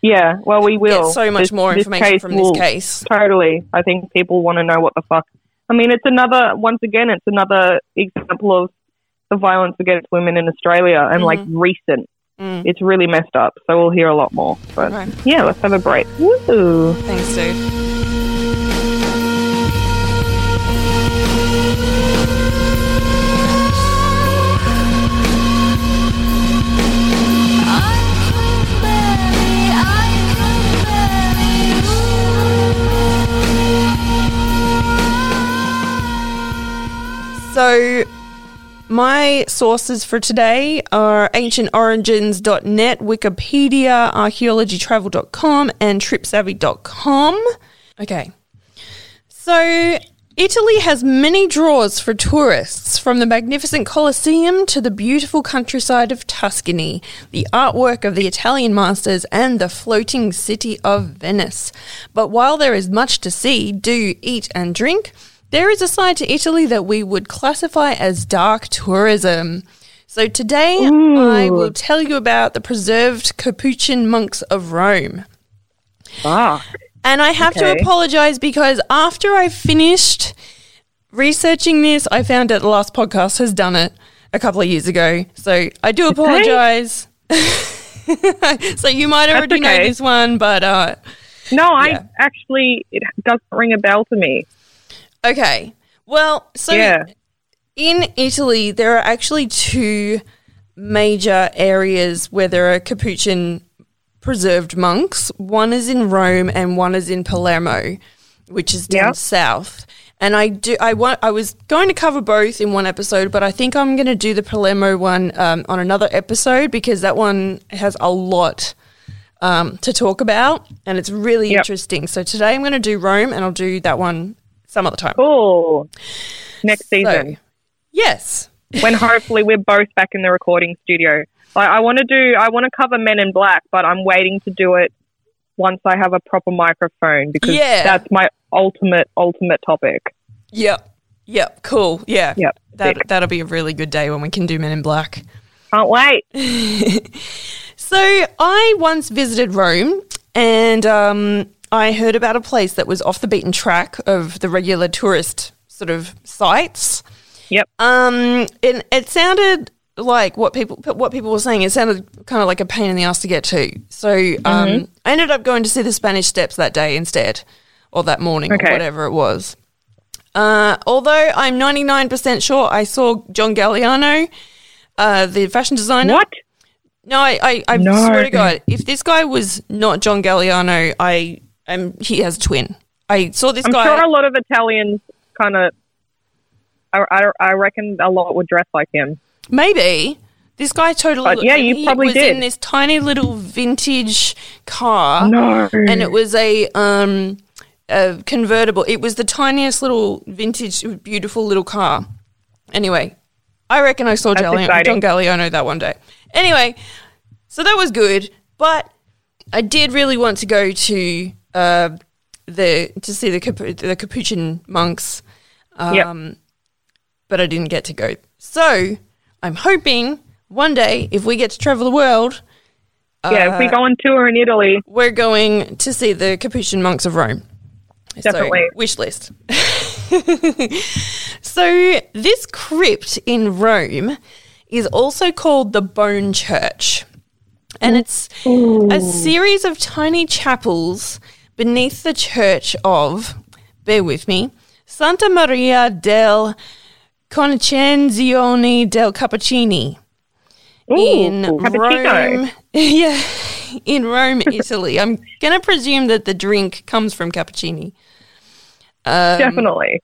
Yeah, well, we will. get so much This- more information from this case. Totally. I think people want to know what the fuck. I mean, it's another, once again, it's another example of the violence against women in Australia and like recent. Mm. It's really messed up. So we'll hear a lot more. But yeah, let's have a break. Woo! Thanks, dude. So, my sources for today are ancientorigins.net, Wikipedia, archaeologytravel.com, and tripsavvy.com. Okay. So, Italy has many draws for tourists, from the magnificent Colosseum to the beautiful countryside of Tuscany, the artwork of the Italian masters, and the floating city of Venice. But while there is much to see, do, eat, and drink, there is a side to Italy that we would classify as dark tourism. So today I will tell you about the preserved Capuchin monks of Rome. Fuck. And I have to apologize because after I finished researching this, I found out the last podcast has done it a couple of years ago. So I do apologize. so you might already know okay. this one, but uh, No, I actually, it doesn't ring a bell to me. Okay. Well, so yeah. in Italy, there are actually two major areas where there are Capuchin preserved monks. One is in Rome and one is in Palermo, which is down Yep. south. And I do. I want. I was going to cover both in one episode, but I think I'm going to do the Palermo one um, on another episode because that one has a lot um, to talk about, and it's really Yep. interesting. So today I'm going to do Rome, and I'll do that one some other time. Cool. Next So, season. yes. when hopefully we're both back in the recording studio. Like, I want to do, I want to cover Men in Black, but I'm waiting to do it once I have a proper microphone because Yeah. that's my ultimate, ultimate topic. Yep. Yep. Cool. Yeah. Yep. That Sick. that'll be a really good day when we can do Men in Black. Can't wait. So I once visited Rome, and um, I heard about a place that was off the beaten track of the regular tourist sort of sites. Yep. Um, and it sounded like what people what people were saying. It sounded kind of like a pain in the ass to get to. So um, Mm-hmm. I ended up going to see the Spanish Steps that day instead, or that morning, Okay. or whatever it was. Uh, although I'm 99% sure I saw John Galliano, uh, the fashion designer. What? No, I, I, I No. swear to God, if this guy was not John Galliano, I am he has a twin. I saw this I'm guy. sure a lot of Italians kind of I, I, I reckon a lot would dress like him. Maybe. This guy totally. But yeah, you he probably was did. in this tiny little vintage car. No. and it was a um a convertible. It was the tiniest little vintage, beautiful little car. Anyway, I reckon I saw exciting. John Galliano that one day. Anyway, so that was good, but I did really want to go to uh, the to see the Capu- the Capuchin monks, um, Yep. but I didn't get to go. So I'm hoping one day, if we get to travel the world, yeah, if we go on tour in Italy, we're going to see the Capuchin monks of Rome. Definitely. So, wish list. so, this crypt in Rome is also called the Bone Church. And it's a series of tiny chapels beneath the church of, bear with me, Santa Maria del Concenzione del Cappuccini in cappuccino. Rome. Yeah, in Rome, Italy. I'm going to presume that the drink comes from cappuccini. Um, definitely.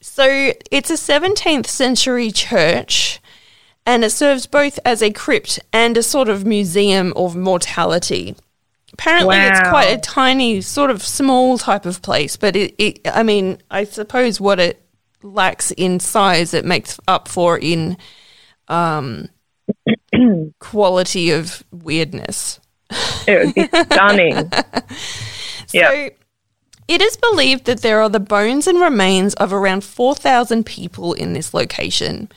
So it's a 17th century church and it serves both as a crypt and a sort of museum of mortality. Apparently, it's quite a tiny, sort of small type of place, but it, it, I mean, I suppose what it lacks in size, it makes up for in um, quality of weirdness. It would be stunning. yeah. So it is believed that there are the bones and remains of around 4,000 people in this location.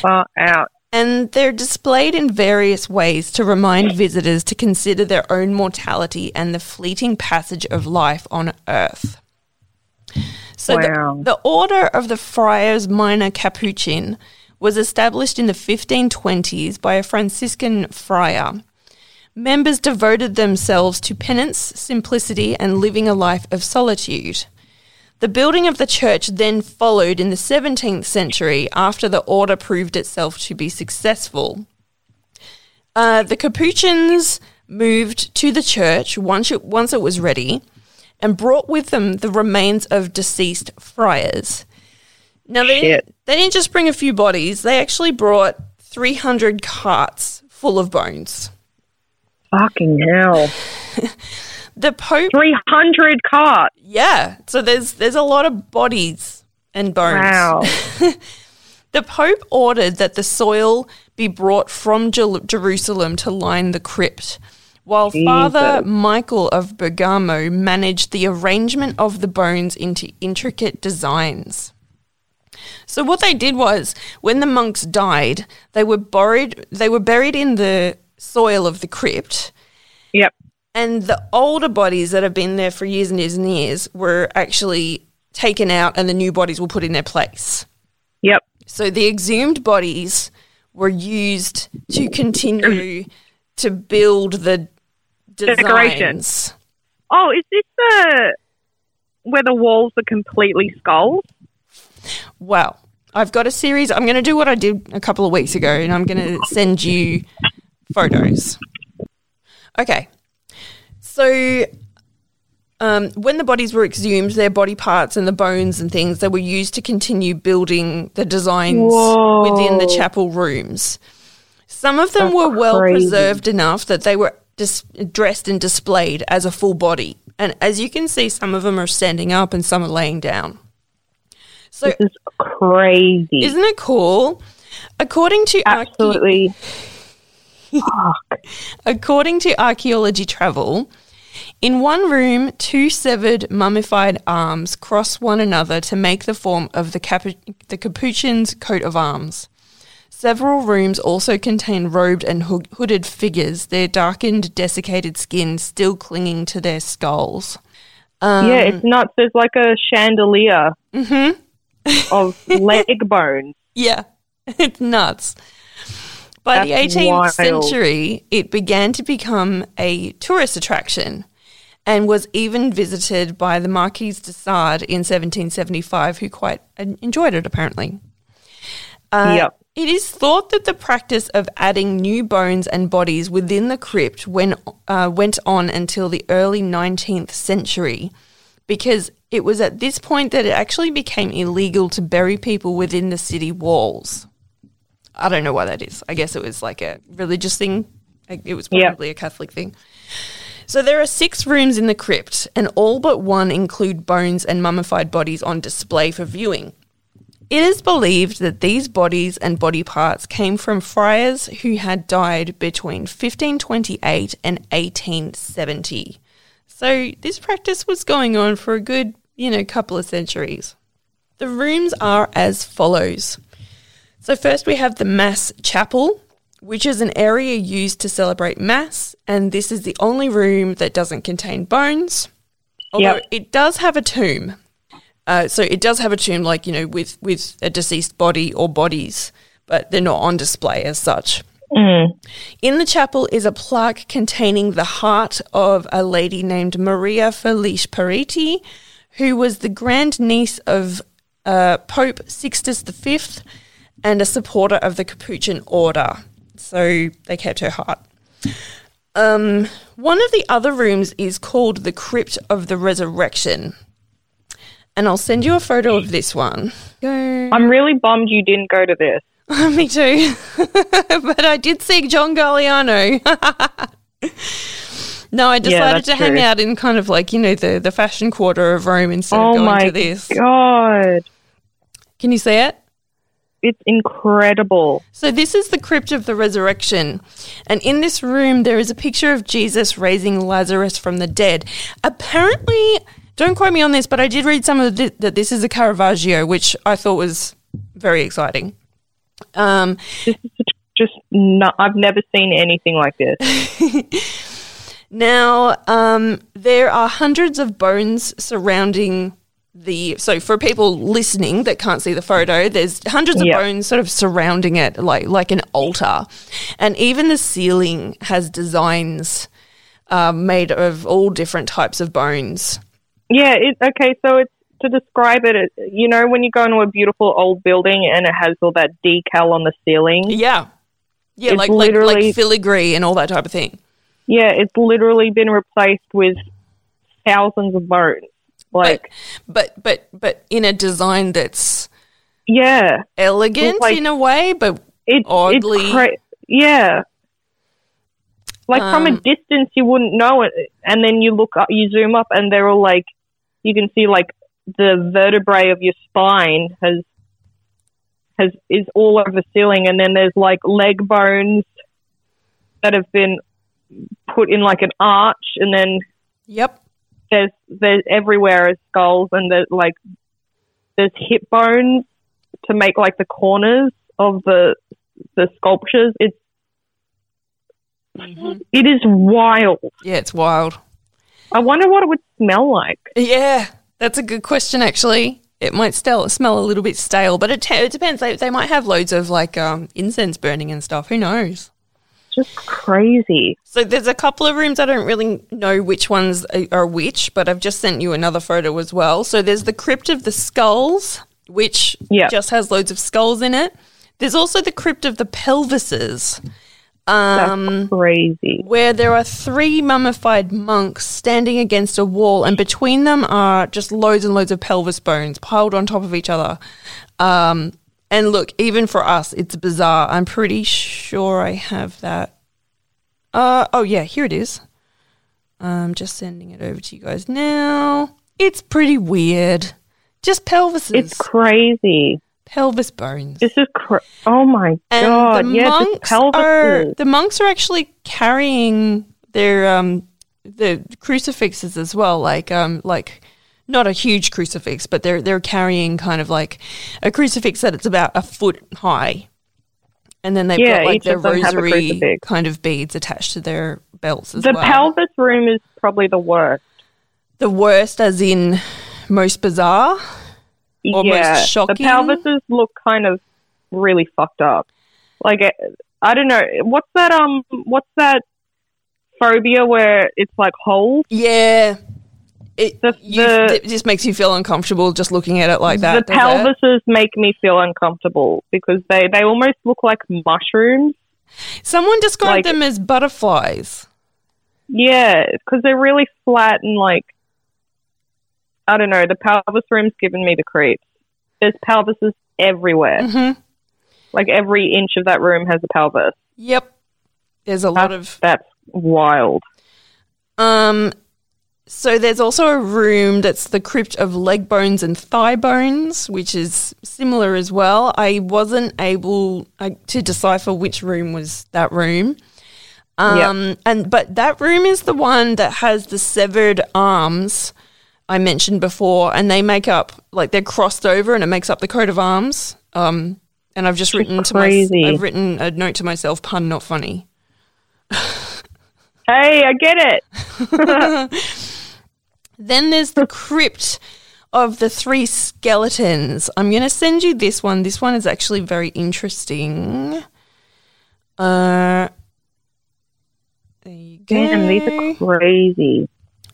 Far out. And they're displayed in various ways to remind visitors to consider their own mortality and the fleeting passage of life on Earth. So, Wow. the, the Order of the Friars Minor Capuchin was established in the 1520s by a Franciscan friar. Members devoted themselves to penance, simplicity, and living a life of solitude. The building of the church then followed in the 17th century after the order proved itself to be successful. Uh, the Capuchins moved to the church once it, once it was ready and brought with them the remains of deceased friars. Now, they, Shit. they didn't just bring a few bodies, they actually brought 300 carts full of bones. Fucking hell. The Pope 300 carts. Yeah, so there's there's a lot of bodies and bones. Wow. The Pope ordered that the soil be brought from Jer- Jerusalem to line the crypt, while Father Michael of Bergamo managed the arrangement of the bones into intricate designs. So what they did was, when the monks died, they were buried. They were buried in the soil of the crypt, Yep. And the older bodies that have been there for years and years and years were actually taken out, and the new bodies were put in their place. Yep. So the exhumed bodies were used to continue to build the designs. Oh, is this the where the walls are completely skulls? Well, I've got a series. I'm going to do what I did a couple of weeks ago, and I'm going to send you photos. Okay. So, um, when the bodies were exhumed, their body parts and the bones and things, they were used to continue building the designs Whoa. within the chapel rooms. Some of them That's were well crazy. preserved enough that they were dis- dressed and displayed as a full body. And as you can see, some of them are standing up and some are laying down. So, This is crazy. isn't it cool? According to archae- Absolutely. according to Archaeology Travel, in one room, two severed mummified arms cross one another to make the form of the, Capu- the Capuchin's coat of arms. Several rooms also contain robed and hoo- hooded figures, their darkened, desiccated skin still clinging to their skulls. Um, yeah, it's nuts. There's like a chandelier mm-hmm. of leg bones. Yeah, it's nuts. By the 18th wild. century, it began to become a tourist attraction and was even visited by the Marquis de Sade in 1775, who quite enjoyed it apparently. Uh, Yep. It is thought that the practice of adding new bones and bodies within the crypt when, uh, went on until the early 19th century, because it was at this point that it actually became illegal to bury people within the city walls. I don't know why that is. I guess it was like a religious thing. It was probably a Catholic thing. So there are six rooms in the crypt, and all but one include bones and mummified bodies on display for viewing. It is believed that these bodies and body parts came from friars who had died between 1528 and 1870. So this practice was going on for a good, you know, couple of centuries. The rooms are as follows. So first we have the Mass Chapel, which is an area used to celebrate Mass, and this is the only room that doesn't contain bones. Although Yep. it does have a tomb. Uh, so it does have a tomb, like, you know, with, with a deceased body or bodies, but they're not on display as such. In the chapel is a plaque containing the heart of a lady named Maria Felice Peretti, who was the grandniece of uh, Pope Sixtus V and a supporter of the Capuchin order. So they kept her heart. Um, one of the other rooms is called the Crypt of the Resurrection. And I'll send you a photo of this one. Go. I'm really bummed you didn't go to this. Me too. but I did see John Galliano. no, I decided that's to hang out in kind of like, you know, the, the fashion quarter of Rome instead of Oh going my to this. god, Can you see it? It's incredible. So this is the crypt of the resurrection. And in this room there is a picture of Jesus raising Lazarus from the dead. Apparently, don't quote me on this, but I did read some of the, that this is a Caravaggio, which I thought was very exciting. Um, Just not, I've never seen anything like this. Now, um, there are hundreds of bones surrounding the. So, for people listening that can't see the photo, there's hundreds of bones sort of surrounding it, like like an altar, and even the ceiling has designs uh, made of all different types of bones. Yeah, it, okay, so it's to describe it, it, you know, when you go into a beautiful old building and it has all that decal on the ceiling. Yeah, yeah, like, like like literally- filigree and all that type of thing. Yeah, it's literally been replaced with thousands of bones. Like, But but but in a design that's yeah, elegant like- in a way, but it's Oddly- cra- yeah. Like from a Um, distance, you wouldn't know it, and then you look up, you zoom up, and they're all like, you can see like the vertebrae of your spine has has is all over the ceiling, and then there's like leg bones that have been put in like an arch, and then yep. There's there's everywhere is skulls, and there's like there's hip bones to make like the corners of the the sculptures. It's it is wild. Yeah, it's wild. I wonder what it would smell like. Yeah, that's a good question. Actually, it might still smell a little bit stale, but it, it depends. They, they might have loads of like um, incense burning and stuff. Who knows? Just crazy. So there's a couple of rooms I don't really know which ones are- which, but I've just sent you another photo as well. So there's the crypt of the skulls, which Yeah. just has loads of skulls in it. There's also the crypt of the pelvises. That's Um, crazy. where there are three mummified monks standing against a wall, and between them are just loads and loads of pelvis bones piled on top of each other. Um, and look, even for us, it's bizarre. I'm pretty sure I have that. Uh, oh, yeah, here it is. I'm just sending it over to you guys now. It's pretty weird. Just pelvises, It's crazy. pelvis bones. This is cra- oh my And god. the yeah, monks are the monks are actually carrying their um the crucifixes as well, like um like not a huge crucifix, but they're they're carrying kind of like a crucifix that it's about a foot high. And then they've Yeah, got like their of them have a rosary kind of beads attached to their belts as The well. The pelvis room is probably the worst. the worst as in most bizarre. Or most shocking? the pelvises look kind of really fucked up. Like eh, I don't know, what's that? Um, what's that phobia where it's like holes? Yeah. It, The- you, the- it just makes you feel uncomfortable just looking at it like that. the does it? pelvises make me feel uncomfortable because they they almost look like mushrooms. Someone described Like- them as butterflies. Yeah, because they're really flat and like I don't know. The pelvis room's given me the creeps. There's pelvises everywhere. Mm-hmm. Like every inch of that room has a pelvis. Yep. There's a lot That's, of that's wild. um so there's also a room that's the crypt of leg bones and thigh bones, which is similar as well. I wasn't able to decipher which room was that room. Um and but that room is the one that has the severed arms I mentioned before and they make up like they're crossed over and it makes up the coat of arms. Um and I've just written to my. I've written a note to myself pun not funny. Hey, I get it. Then there's the crypt of the three skeletons. I'm going to send you this one. This one is actually very interesting. Uh, there you go. Damn, these are crazy.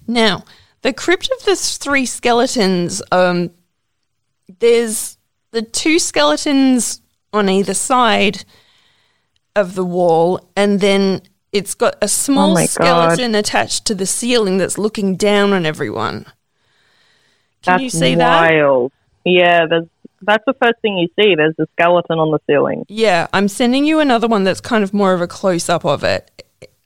Now, the crypt of the three skeletons, um, there's the two skeletons on either side of the wall, and then it's got a small Oh my God. skeleton attached to the ceiling that's looking down on everyone. Can That's you see that? wild. Yeah, there's, that's the first thing you see. There's a skeleton on the ceiling. Yeah, I'm sending you another one that's kind of more of a close up of it.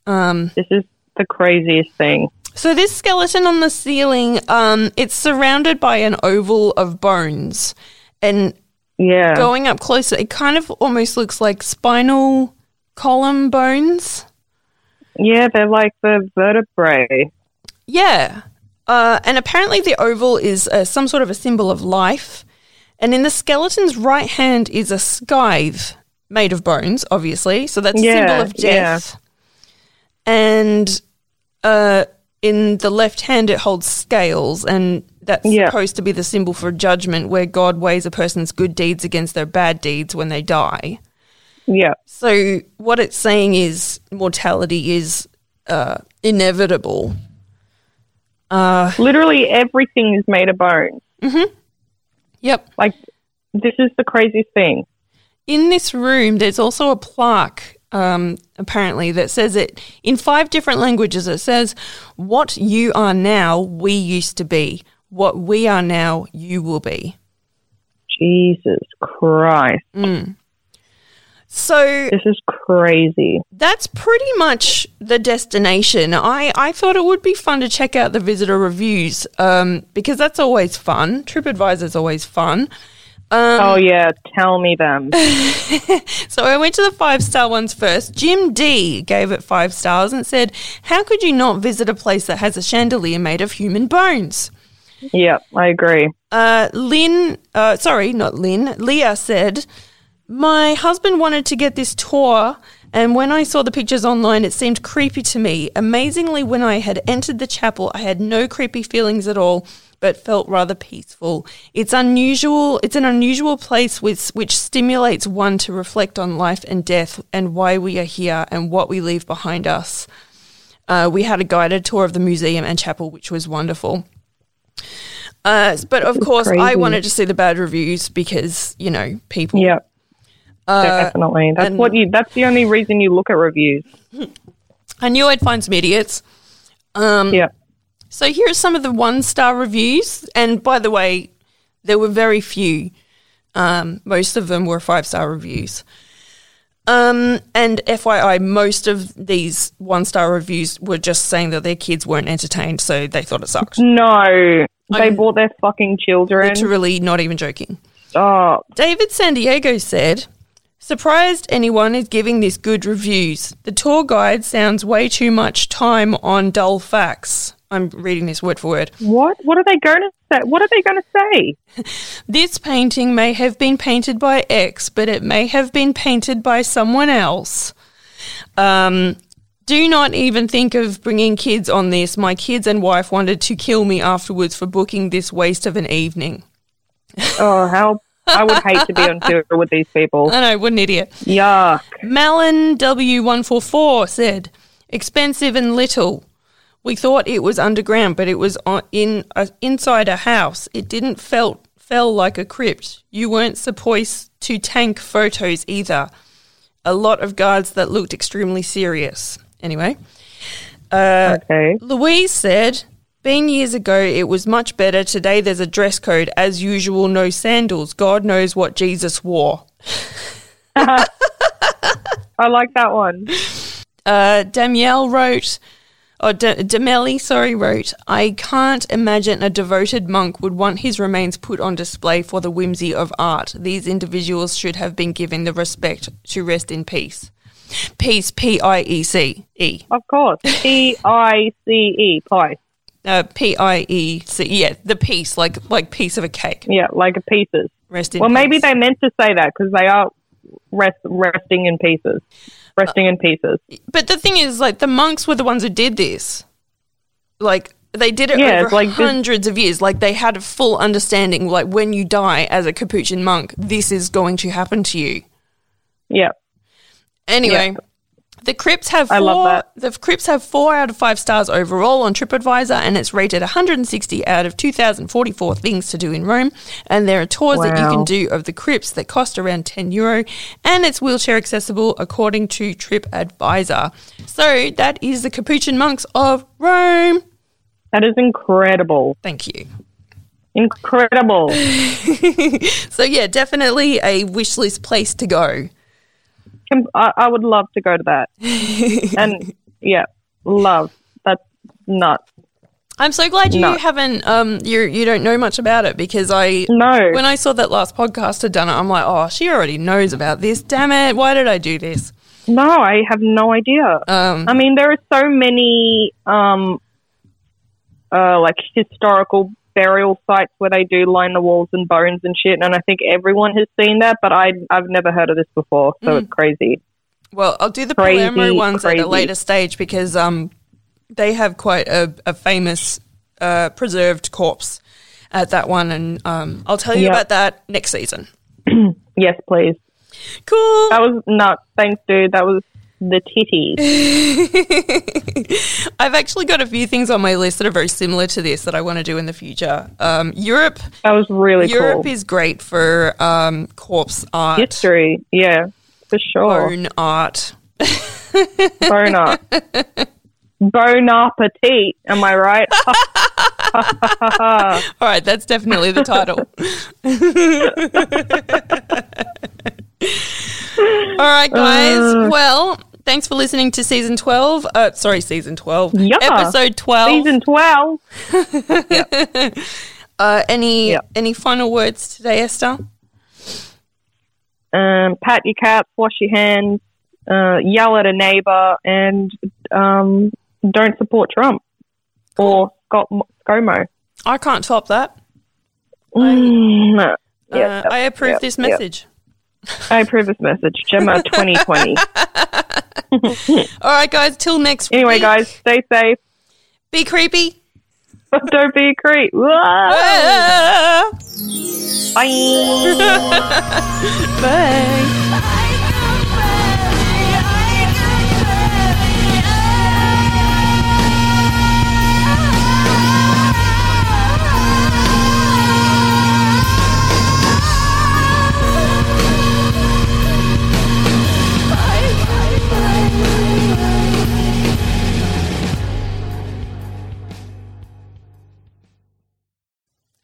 Um, This is the craziest thing. So this skeleton on the ceiling, um, it's surrounded by an oval of bones, and Yeah. going up closer, it kind of almost looks like spinal column bones. Yeah, they're like the vertebrae. Yeah, uh, and apparently the oval is uh, some sort of a symbol of life, and in the skeleton's right hand is a scythe made of bones, obviously. So that's a symbol of death. And uh, in the left hand, it holds scales, and that's Yeah. supposed to be the symbol for judgment, where God weighs a person's good deeds against their bad deeds when they die. Yeah. So what it's saying is mortality is uh, inevitable. Uh, Literally everything is made of bones. yep. Like, this is the craziest thing. In this room, there's also a plaque, um, apparently, that says it in five different languages. It says, What you are now, we used to be. What we are now, you will be. Jesus Christ. So This is crazy. that's pretty much the destination. I, I thought it would be fun to check out the visitor reviews um, because that's always fun. TripAdvisor is always fun. oh, yeah. Tell me them. So I went to the five star ones first. Jim D gave it five stars and said, How could you not visit a place that has a chandelier made of human bones? yeah, I agree. Uh, Lynn, uh, sorry, not Lynn, Leah said, My husband wanted to get this tour, and when I saw the pictures online, it seemed creepy to me. Amazingly, when I had entered the chapel, I had no creepy feelings at all, but felt rather peaceful. It's unusual, it's an unusual place with, which stimulates one to reflect on life and death and why we are here and what we leave behind us. Uh, we had a guided tour of the museum and chapel, which was wonderful. Uh, but of course, I wanted to see the bad reviews because you know people. Uh, Definitely. That's what you. That's the only reason you look at reviews. I knew I'd find some idiots. Um, Yeah. So here are some of the one star reviews, and by the way, there were very few. Um, most of them were five star reviews. Um, and FYI, most of these one star reviews were just saying that their kids weren't entertained, so they thought it sucked. No. They I'm- bought their fucking children. Literally, not even joking. Stop. David San Diego said, Surprised anyone is giving this good reviews. The tour guide sounds way too much time on dull facts. I'm reading this word for word. What? What are they going to say? What are they going to say? This painting may have been painted by X, but it may have been painted by someone else. Um, do not even think of bringing kids on this. My kids and wife wanted to kill me afterwards for booking this waste of an evening. Oh, how I would hate to be on tour with these people. I know, what an idiot. Yuck. Malin W144 said, expensive and little. We thought it was underground, but it was on, in uh, inside a house. It didn't felt fell like a crypt. You weren't supposed to tank photos either. A lot of guards that looked extremely serious. Anyway, Okay. Louise said, Been years ago, it was much better. Today, there's a dress code. As usual, no sandals. God knows what Jesus wore. I like that one. Uh, Danielle wrote, or D- Demelli, sorry, wrote, I can't imagine a devoted monk would want his remains put on display for the whimsy of art. These individuals should have been given the respect to rest in peace. Peace, P I E C E. Of course. P I C E, pie. Uh, P I E C, yeah, the piece, like like piece of a cake. Yeah, like a pieces. Rest in Well, maybe they meant to say that because they are rest, resting in pieces. Resting in pieces. But the thing is, like, the monks were the ones who did this. Like, they did it Yeah, over like this- hundreds of years. Like, they had a full understanding, like, when you die as a Capuchin monk, this is going to happen to you. Yeah. Anyway, the crypts have four. I love that. The crypts have four out of five stars overall on TripAdvisor, and it's rated 160 out of 2,044 things to do in Rome. And there are tours that you can do of the crypts that cost around 10 euro, and it's wheelchair accessible according to TripAdvisor. So that is the Capuchin monks of Rome. That is incredible. Thank you. Incredible. So yeah, definitely a wish list place to go. Com- I, I would love to go to that. and yeah, love. That's nuts. I'm so glad you No. haven't um you you don't know much about it because I No. when I saw that last podcast had done it, I'm like, oh, she already knows about this. Damn it! Why did I do this? No, I have no idea. Um, I mean, there are so many, um, uh, like historical burial sites where they do line the walls and bones and shit, and I think everyone has seen that, but I I've never heard of this before, so Mm. it's crazy. well, I'll do the Crazy, Palermo ones at crazy. a later stage because um they have quite a, a famous uh, preserved corpse at that one, and um I'll tell you Yeah. about that next season. Yes, please. Cool. That was nuts. Thanks, dude. That was the titties. I've actually got a few things on my list that are very similar to this that I want to do in the future. Um, Europe, That was really Europe cool. is great for um, corpse art, History, yeah, for sure. bone art. Bon art. Bon appetit. Am I right? All right, that's definitely the title. All right, guys. well, thanks for listening to season 12. Uh, sorry, season 12. Yeah. Episode 12. Season twelve. uh, any Yeah. any final words today, Esther? Um, pat your cats, wash your hands, uh, yell at a neighbor, and um, don't support Trump or Scott ScoMo. I can't top that. Mm, Uh, yeah, I approve yep, this yep. message. I approve this message. Gemma 2020. All right, guys. Till next Anyway, week. guys, stay safe. Be creepy. Don't be a creep. Bye. Bye.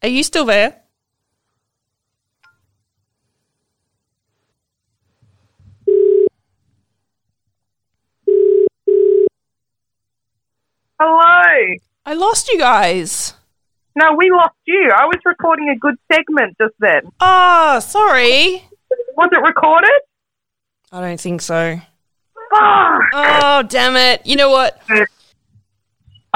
Are you still there? Hello. I lost you guys. No, we lost you. I was recording a good segment just then. Oh, sorry. Was it recorded? I don't think so. Fuck. Oh, damn it. You know what?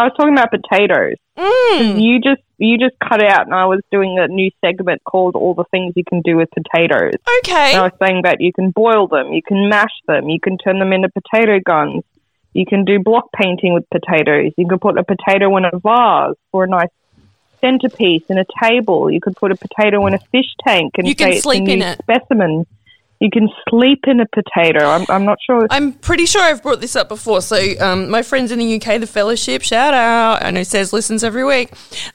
I was talking about potatoes. Mm. You just you just cut out, and I was doing a new segment called "All the Things You Can Do with Potatoes." Okay. And I was saying that you can boil them, you can mash them, you can turn them into potato guns, you can do block painting with potatoes, you can put a potato in a vase for a nice centerpiece in a table. You could put a potato in a fish tank and You can say it's a sleep in it. specimen. You can sleep in a potato. I'm, I'm not sure. I'm pretty sure I've brought this up before. So, um, my friends in the UK, the Fellowship, shout out. I know Says listens every week.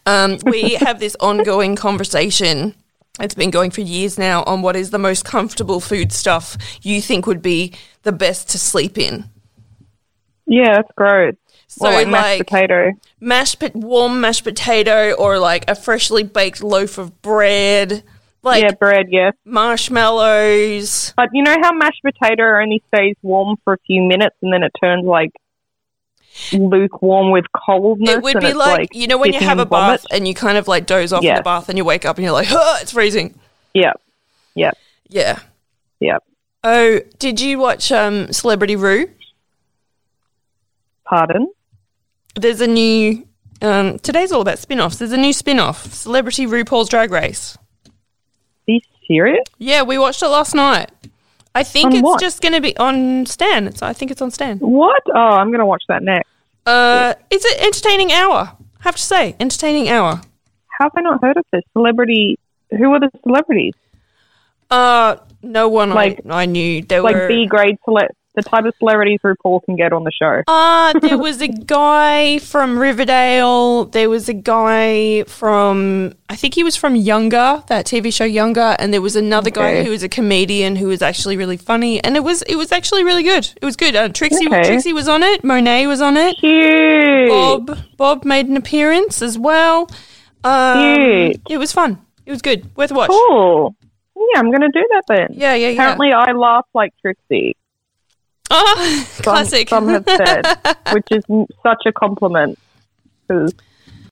Um, we have this ongoing conversation. It's been going for years now on what is the most comfortable food stuff you think would be the best to sleep in. Yeah, that's great. So or like mashed like potato. mashed warm mashed potato or like a freshly baked loaf of bread, like yeah, bread, yeah. marshmallows. But you know how mashed potato only stays warm for a few minutes and then it turns like lukewarm with coldness. It would be it's, like, you know when you have a vomit? bath and you kind of like doze off in the bath and you wake up and you're like, oh, it's freezing. Yeah, yeah, Yeah. yeah. Oh, did you watch um, Celebrity Rue? Pardon? There's a new. Um, today's all about spin offs. There's a new spin off Celebrity RuPaul's Drag Race. You serious? Yeah, we watched it last night. I think On it's what? just going to be on Stan. It's, I think it's on Stan. What? Oh, I'm going to watch that next. Uh, it's an entertaining hour. I have to say, entertaining hour. How have I not heard of this? Celebrity. Who are the celebrities? Uh, no one Like- I, I knew. There Like were B grade cele- the type of celebrities RuPaul can get on the show. Uh, there was a guy from Riverdale. There was a guy from, I think he was from Younger, that TV show Younger, and there was another guy who was a comedian who was actually really funny, and it was it was actually really good. It was good. Uh, Trixie Okay. Trixie was on it. Monet was on it. Cute. Bob Bob made an appearance as well. Um, Cute. It was fun. It was good. Worth a watch. Cool. Yeah, I'm going to do that then. Yeah, yeah, yeah. Apparently, I laugh like Trixie. Oh, classic. Some have said, which is such a compliment. 'cause